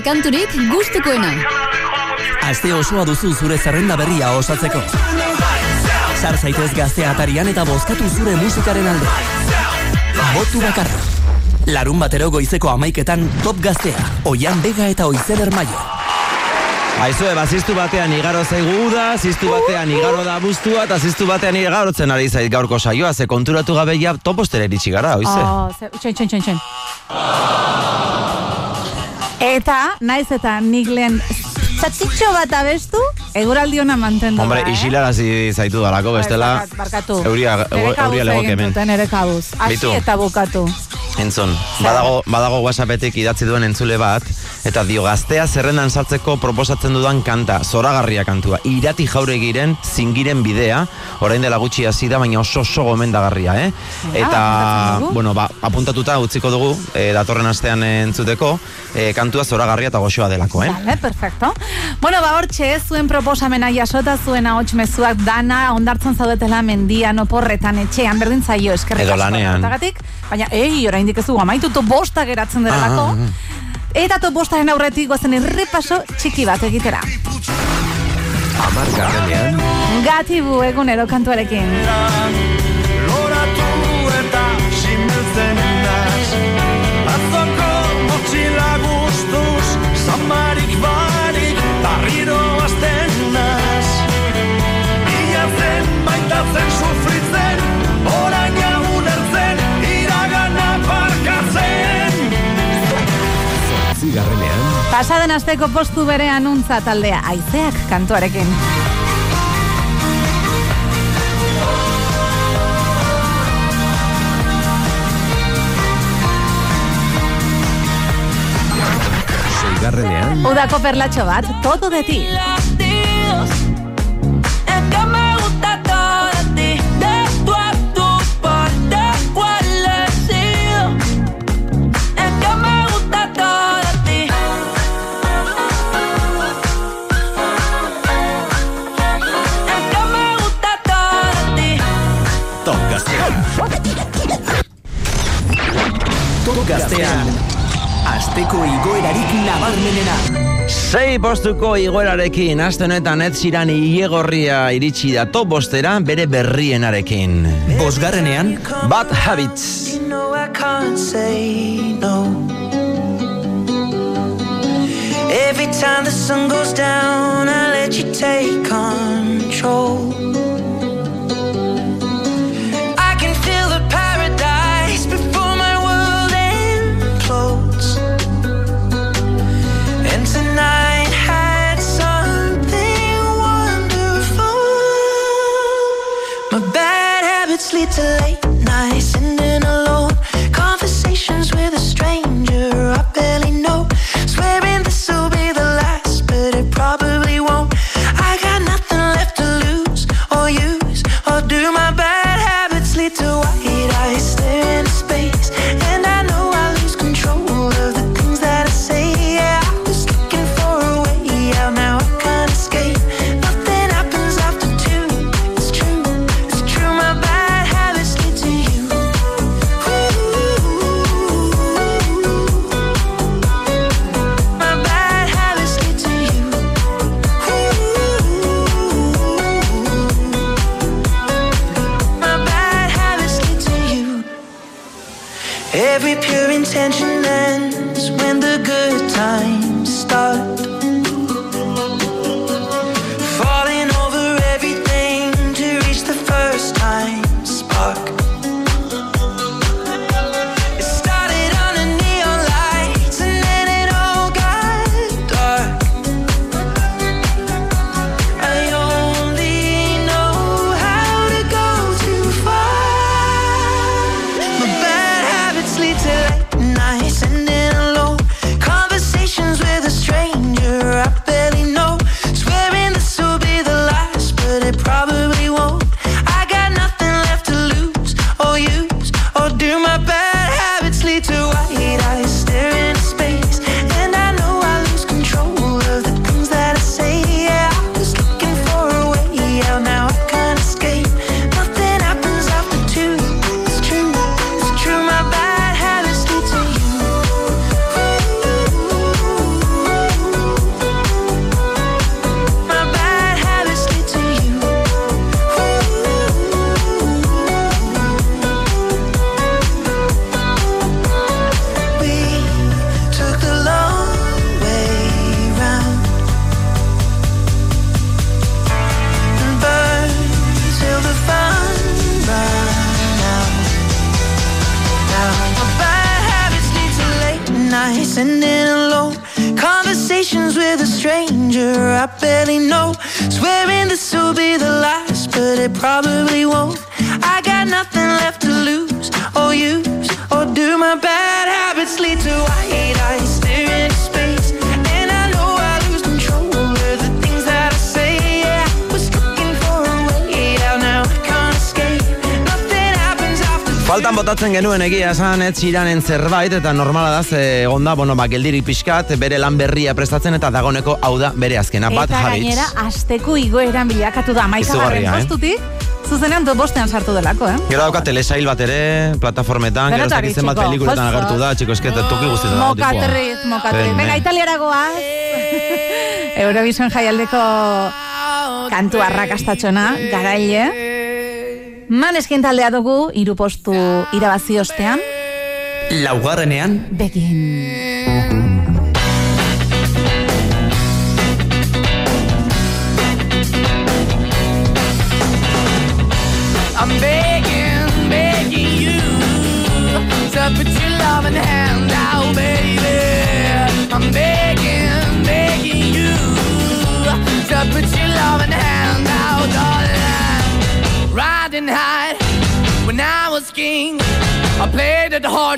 Speaker 13: Da kanturik gustukoena?
Speaker 2: Aste osoa duzu zure zerrenda berria osatzeko. Sar zaitez gaztea atarian eta bozkatu zure musikaren alde. Botu bakarra. Larun batero goizeko amaiketan top gaztea, oian bega eta oizer maio.
Speaker 3: Aizue, baziztu batean igaro zaigu uda, ziztu batean igaro da buztua, eta ziztu batean igarotzen ari zait gaurko saioa, ze konturatu gabe ja topostera iritsi gara, oize?
Speaker 4: Oh, ze, txen, txen, txen, txen. Eta, naiz eta nik lehen zatitxo bat abestu, eguraldi ona mantendu
Speaker 3: Hombre,
Speaker 4: eh?
Speaker 3: isilarazi zaitu dalako, bestela,
Speaker 4: Barkatu,
Speaker 3: euria, euria legoke
Speaker 4: egin
Speaker 3: hemen.
Speaker 4: nere kabuz. Hasi eta bukatu.
Speaker 3: Entzun, badago, badago whatsappetik idatzi duen entzule bat, eta dio gaztea zerrendan sartzeko proposatzen dudan kanta, zoragarria kantua, irati jauregiren, zingiren bidea, orain dela gutxi hasi da, baina oso oso gomendagarria, eh? Eta, bueno, ba, apuntatuta utziko dugu, eh, datorren astean entzuteko, eh, kantua zoragarria eta goxoa delako, eh?
Speaker 4: Vale, perfecto. Bueno, ba hortxe, zuen proposamena jasota zuen ahots mezuak dana ondartzen zaudetela mendian oporretan etxean berdin zaio eskerrik
Speaker 3: Edo
Speaker 4: asko
Speaker 3: lanean.
Speaker 4: horretagatik, baina ei, oraindik ez dugu amaitutu bosta geratzen derelako.
Speaker 3: Ah, ah,
Speaker 4: Eta to bostaren aurretik gozen errepaso txiki bat egitera.
Speaker 2: Amargarrenean,
Speaker 4: Gatibu egunero kantuarekin.
Speaker 26: Loratu eta simeltzen naz Atzoko motxila guztuz Zamarik barik Barriro azten naz Bilatzen, baitatzen, sufritzen
Speaker 4: Pasaden asteko postu berean untza taldea aizeak kantuarekin.
Speaker 2: seigarrenean,
Speaker 4: Udako perlatxo bat, todo de ti.
Speaker 2: Top gaztean, asteko igoerarik nabarmenena.
Speaker 3: Sei postuko igoerarekin, aste honetan ez ziran iegorria iritsi da top bostera bere berrienarekin. Bosgarrenean, Bad Habits.
Speaker 17: You know I can't say no. Every time the sun goes down, I let you take control.
Speaker 3: Genuen egia esan ez iranen zerbait eta normala da ze onda, bueno, ba, geldirik pixkat, bere lan berria prestatzen eta dagoneko hau da bere azkena, bat
Speaker 4: Eta
Speaker 3: habits.
Speaker 4: gainera, asteko igoeran bilakatu da amaikagarren
Speaker 3: Izugarria, eh?
Speaker 4: postutik, zuzenean do bostean sartu delako, eh?
Speaker 3: Gero dauka telesail bat ere, plataformetan, gero ez dakit zenbat pelikuletan agertu da, txiko, esket, toki guztietan dago, tipoa.
Speaker 4: Mokatriz, mokatriz. Venga, italiara goaz. Eurovision jaialdeko kantu arrakastatxona, garaile. Maneskin taldea dugu, hiru postu irabazi ostean.
Speaker 2: Laugarrenean,
Speaker 4: Begin.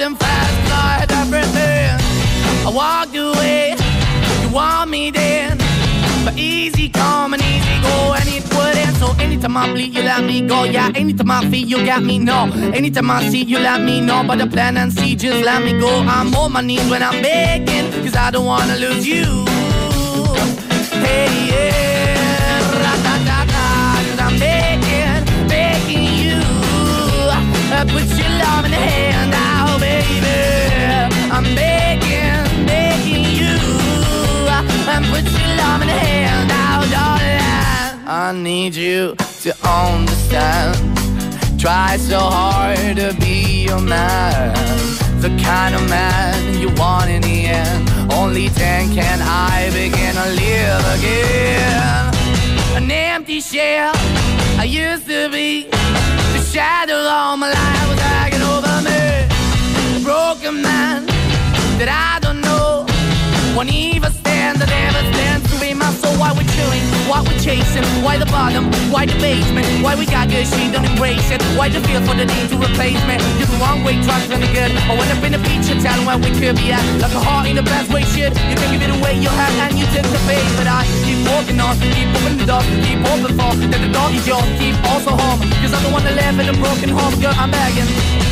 Speaker 11: And fast, I had everything. I walked away, you want me then. But easy come and easy go, and it wouldn't. So anytime I bleed, you let me go. Yeah, anytime I feel, you got me. No, anytime I see, you let me know. But the plan and see, just let me go. I'm on my knees when I'm begging, cause I don't wanna lose you. Hey, yeah, ra-da-da-da, cause I'm begging, begging you. Put your love in the out, baby. I'm you. Out, darling. I need you to understand. Try so hard to be your man. The kind of man you want in the end. Only then can I begin to live again. An empty shell I used to be. The shadow all my life was hanging over me. A man that I don't know. Won't even stand, I never stand to be my soul. Why we're chilling? Why we're chasing? Why the bottom? Why the basement? Why we got good, she don't embrace it? Why the feel for the need to replace me? You're the wrong way, trying to good. I went up in the feature town where we could be at. Like a heart in the best way, shit. You can give it away, you have, and you take the bait. But I keep walking on, keep opening the door, keep open for that the dog is yours. Keep also home, cause the one that live in a broken home, girl. I'm begging.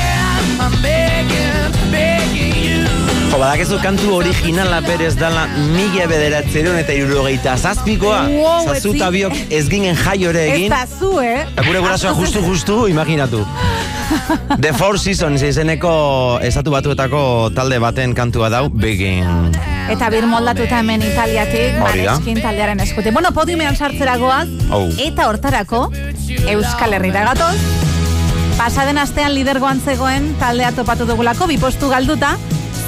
Speaker 3: Jo, badakezu kantu originala berez dala mila bederatzeron eta irurogeita zazpikoa.
Speaker 4: Wow,
Speaker 3: Zazu eta biok ez ginen jaiore
Speaker 4: Ez
Speaker 3: egin.
Speaker 4: da zu, eh?
Speaker 3: Eta gure gurasoa justu justu, imaginatu. The Four Seasons izeneko esatu batuetako talde baten kantua dau, Begin.
Speaker 4: Eta bir moldatuta hemen italiatik,
Speaker 3: Hori da.
Speaker 4: maneskin taldearen eskuti. Bueno, podiumean sartzera goaz,
Speaker 3: Hau.
Speaker 4: eta hortarako, Euskal Herrira gatoz, pasaden astean lidergoan zegoen taldea topatu dugulako, bipostu galduta,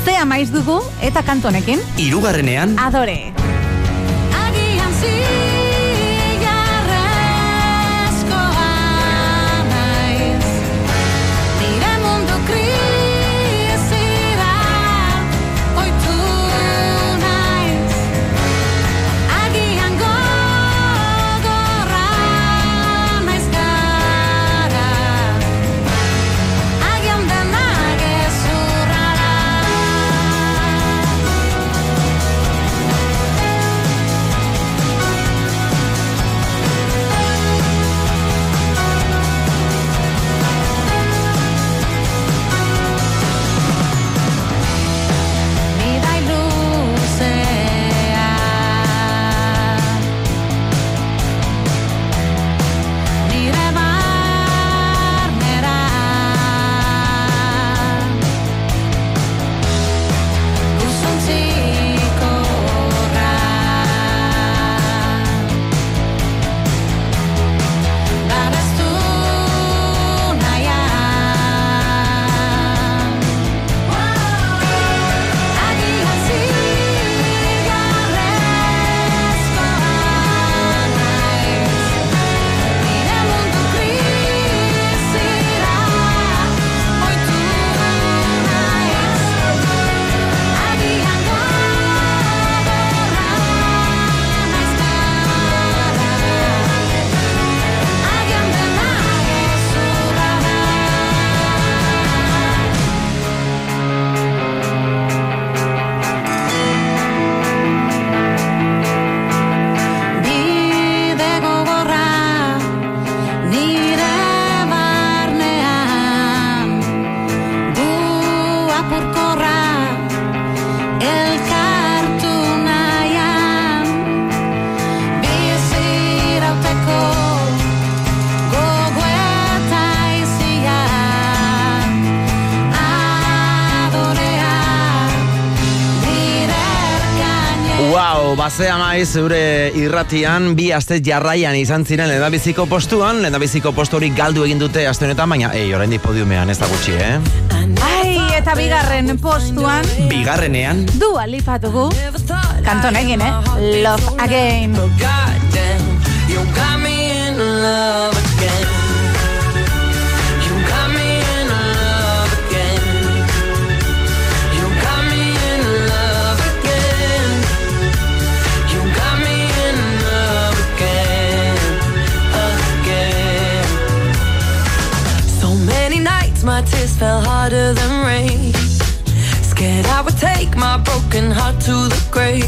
Speaker 4: ze amaiz dugu, eta kantu honekin,
Speaker 2: Hirugarrenean,
Speaker 4: adore.
Speaker 9: Agian
Speaker 3: zea maiz zure irratian bi aste jarraian izan ziren lehendabiziko postuan, lehendabiziko postu hori galdu egin dute aste honetan, baina ei, oraindik podiumean ez da gutxi, eh?
Speaker 4: Ai, eta bigarren postuan,
Speaker 3: Bigarrenean,
Speaker 4: Dua Lipa dugu. Kanton egin, eh? Love Again.
Speaker 8: My tears fell harder than rain. Scared I would take my broken heart to the grave.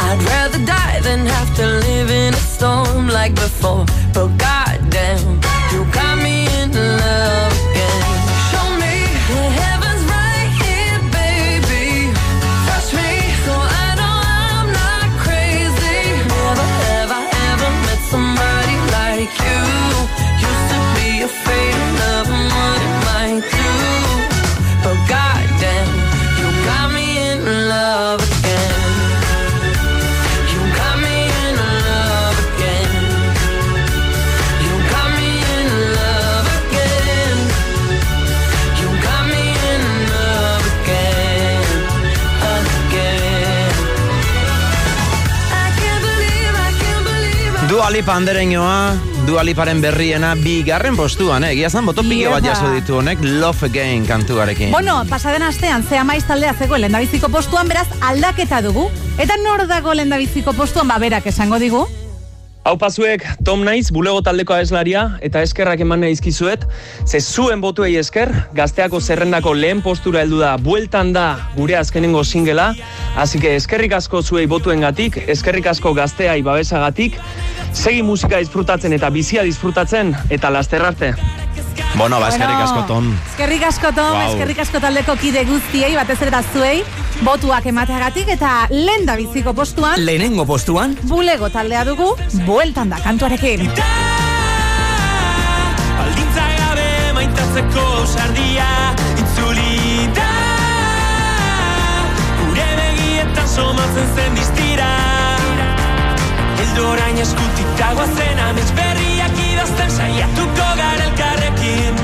Speaker 8: I'd rather die than have to live in a storm like before. But goddamn, believe.
Speaker 3: Dua Lipa andereñoa, Dua Liparen berriena bigarren postuan, eh? Egia zan, boto pilo bat jaso ditu honek, Love Again kantuarekin.
Speaker 4: Bueno, pasaden astean zea maiz taldea zegoen lendabiziko postuan, beraz aldaketa dugu. Eta nor dago lendabiziko postuan, ba berak esango digu.
Speaker 28: Hau pasuek, Tom Naiz, bulego taldeko abeslaria, eta eskerrak eman nahi izkizuet, ze zuen botuei esker, gazteako zerrendako lehen postura heldu da, bueltan da gure azkenengo singela, hasi que eskerrik asko zuei botuengatik, eskerrik asko gazteai babesagatik, segi musika disfrutatzen eta bizia disfrutatzen, eta laster arte.
Speaker 3: Bueno, ba, eskerrik asko, Tom.
Speaker 4: Eskerrik asko Tom,
Speaker 3: Guau.
Speaker 4: eskerrik asko taldeko kide guztiei, batez ere da zuei, botuak emateagatik eta lenda biziko postuan,
Speaker 2: Lehenengo postuan,
Speaker 4: bulego taldea dugu, bueltan da kantuarekin.
Speaker 8: Baldintza gabe maintatzeko sardia itzuli da begietan somatzen zen distira. Eldorain eskutik dagoa zen amets berriak idazten saiatuko gara elkarrekin.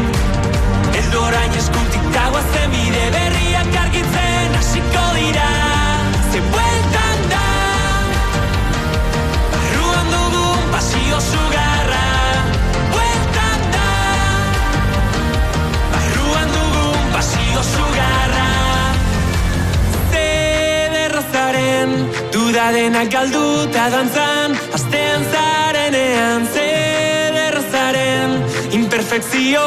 Speaker 8: Eldorain eskutik dagoa zen bide berriak argitzen hasiko dira. Ze Zederrazaren Duda denak galduta dantzan Astean zarenean Zederrazaren Imperfekzio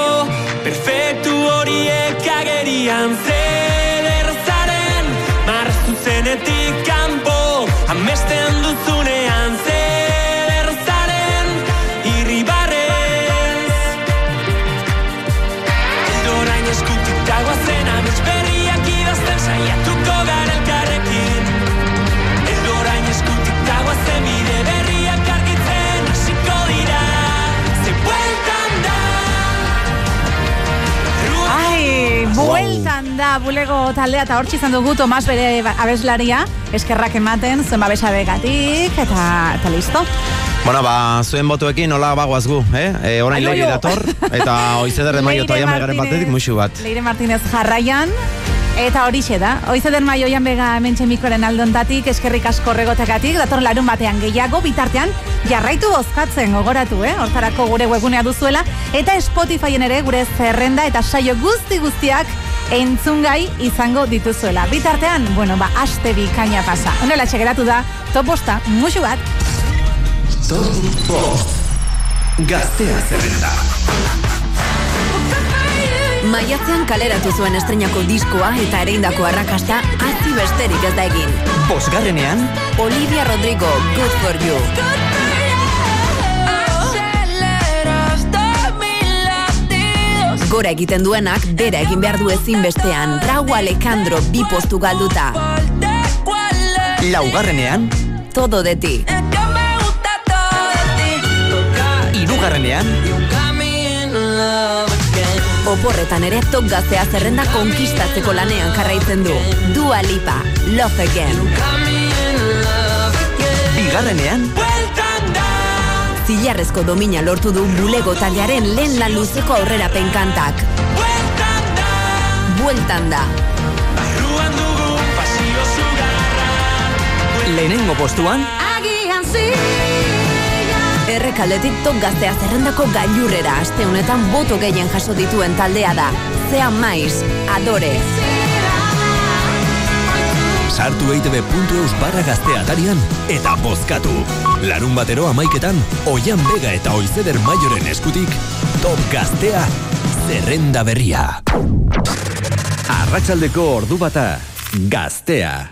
Speaker 8: Perfektu horiek agerian Zederrazaren da
Speaker 4: bulego taldea eta hortxe izan dugu Tomas bere abeslaria, eskerrak ematen, zuen babesabegatik, eta, eta listo.
Speaker 3: Bueno, ba, zuen botuekin nola bagoaz gu, eh? E, orain leire
Speaker 4: oio.
Speaker 3: dator, eta oizeder de maio toian begaren
Speaker 4: Martínez.
Speaker 3: batetik musu bat.
Speaker 4: Leire Martínez jarraian, eta horixe da. Oizeden maio oian bega hemen txemikoren aldontatik, eskerrik asko regotekatik, dator larun batean gehiago, bitartean jarraitu bozkatzen gogoratu, eh? Hortarako gure webgunea duzuela, eta Spotifyen ere gure zerrenda eta saio guzti guztiak entzungai izango dituzuela. Bitartean, bueno, ba, aste bikaina pasa. Honela geratu da, top bosta, musu bat.
Speaker 7: Top Bost. Gaztea zerrenda.
Speaker 18: Maiatzean kaleratu zuen estrenako diskoa eta ereindako arrakasta hazi besterik ez da egin.
Speaker 2: bosgarrenean,
Speaker 18: Olivia Rodrigo, Good For You. Gora egiten duenak, bera egin behar du ezin bestean. Raúl Alejandro bi postu galduta.
Speaker 2: laugarrenean,
Speaker 18: Todo de ti.
Speaker 2: hirugarrenean,
Speaker 18: Oporretan ere top gaztea zerrenda konkistatzeko lanean jarraitzen du. Dua Lipa, Love Again.
Speaker 2: bigarrenean,
Speaker 18: Zilarrezko domina lortu du bulego taldearen lehen lan luzeko aurrerapen kantak. Bueltan da.
Speaker 2: lehenengo postuan,
Speaker 17: Agian zila
Speaker 18: Errekaldetik top gaztea zerrendako gailurrera aste honetan boto gehien jaso dituen taldea da. Zea maiz, adore.
Speaker 7: Sartu eitb.eus barra gaztea atarian eta bozkatu. Larun batero amaiketan, Oian Vega eta Oizeder Maioren eskutik, Top Gaztea, zerrenda berria. Arratsaldeko ordu bata, gaztea.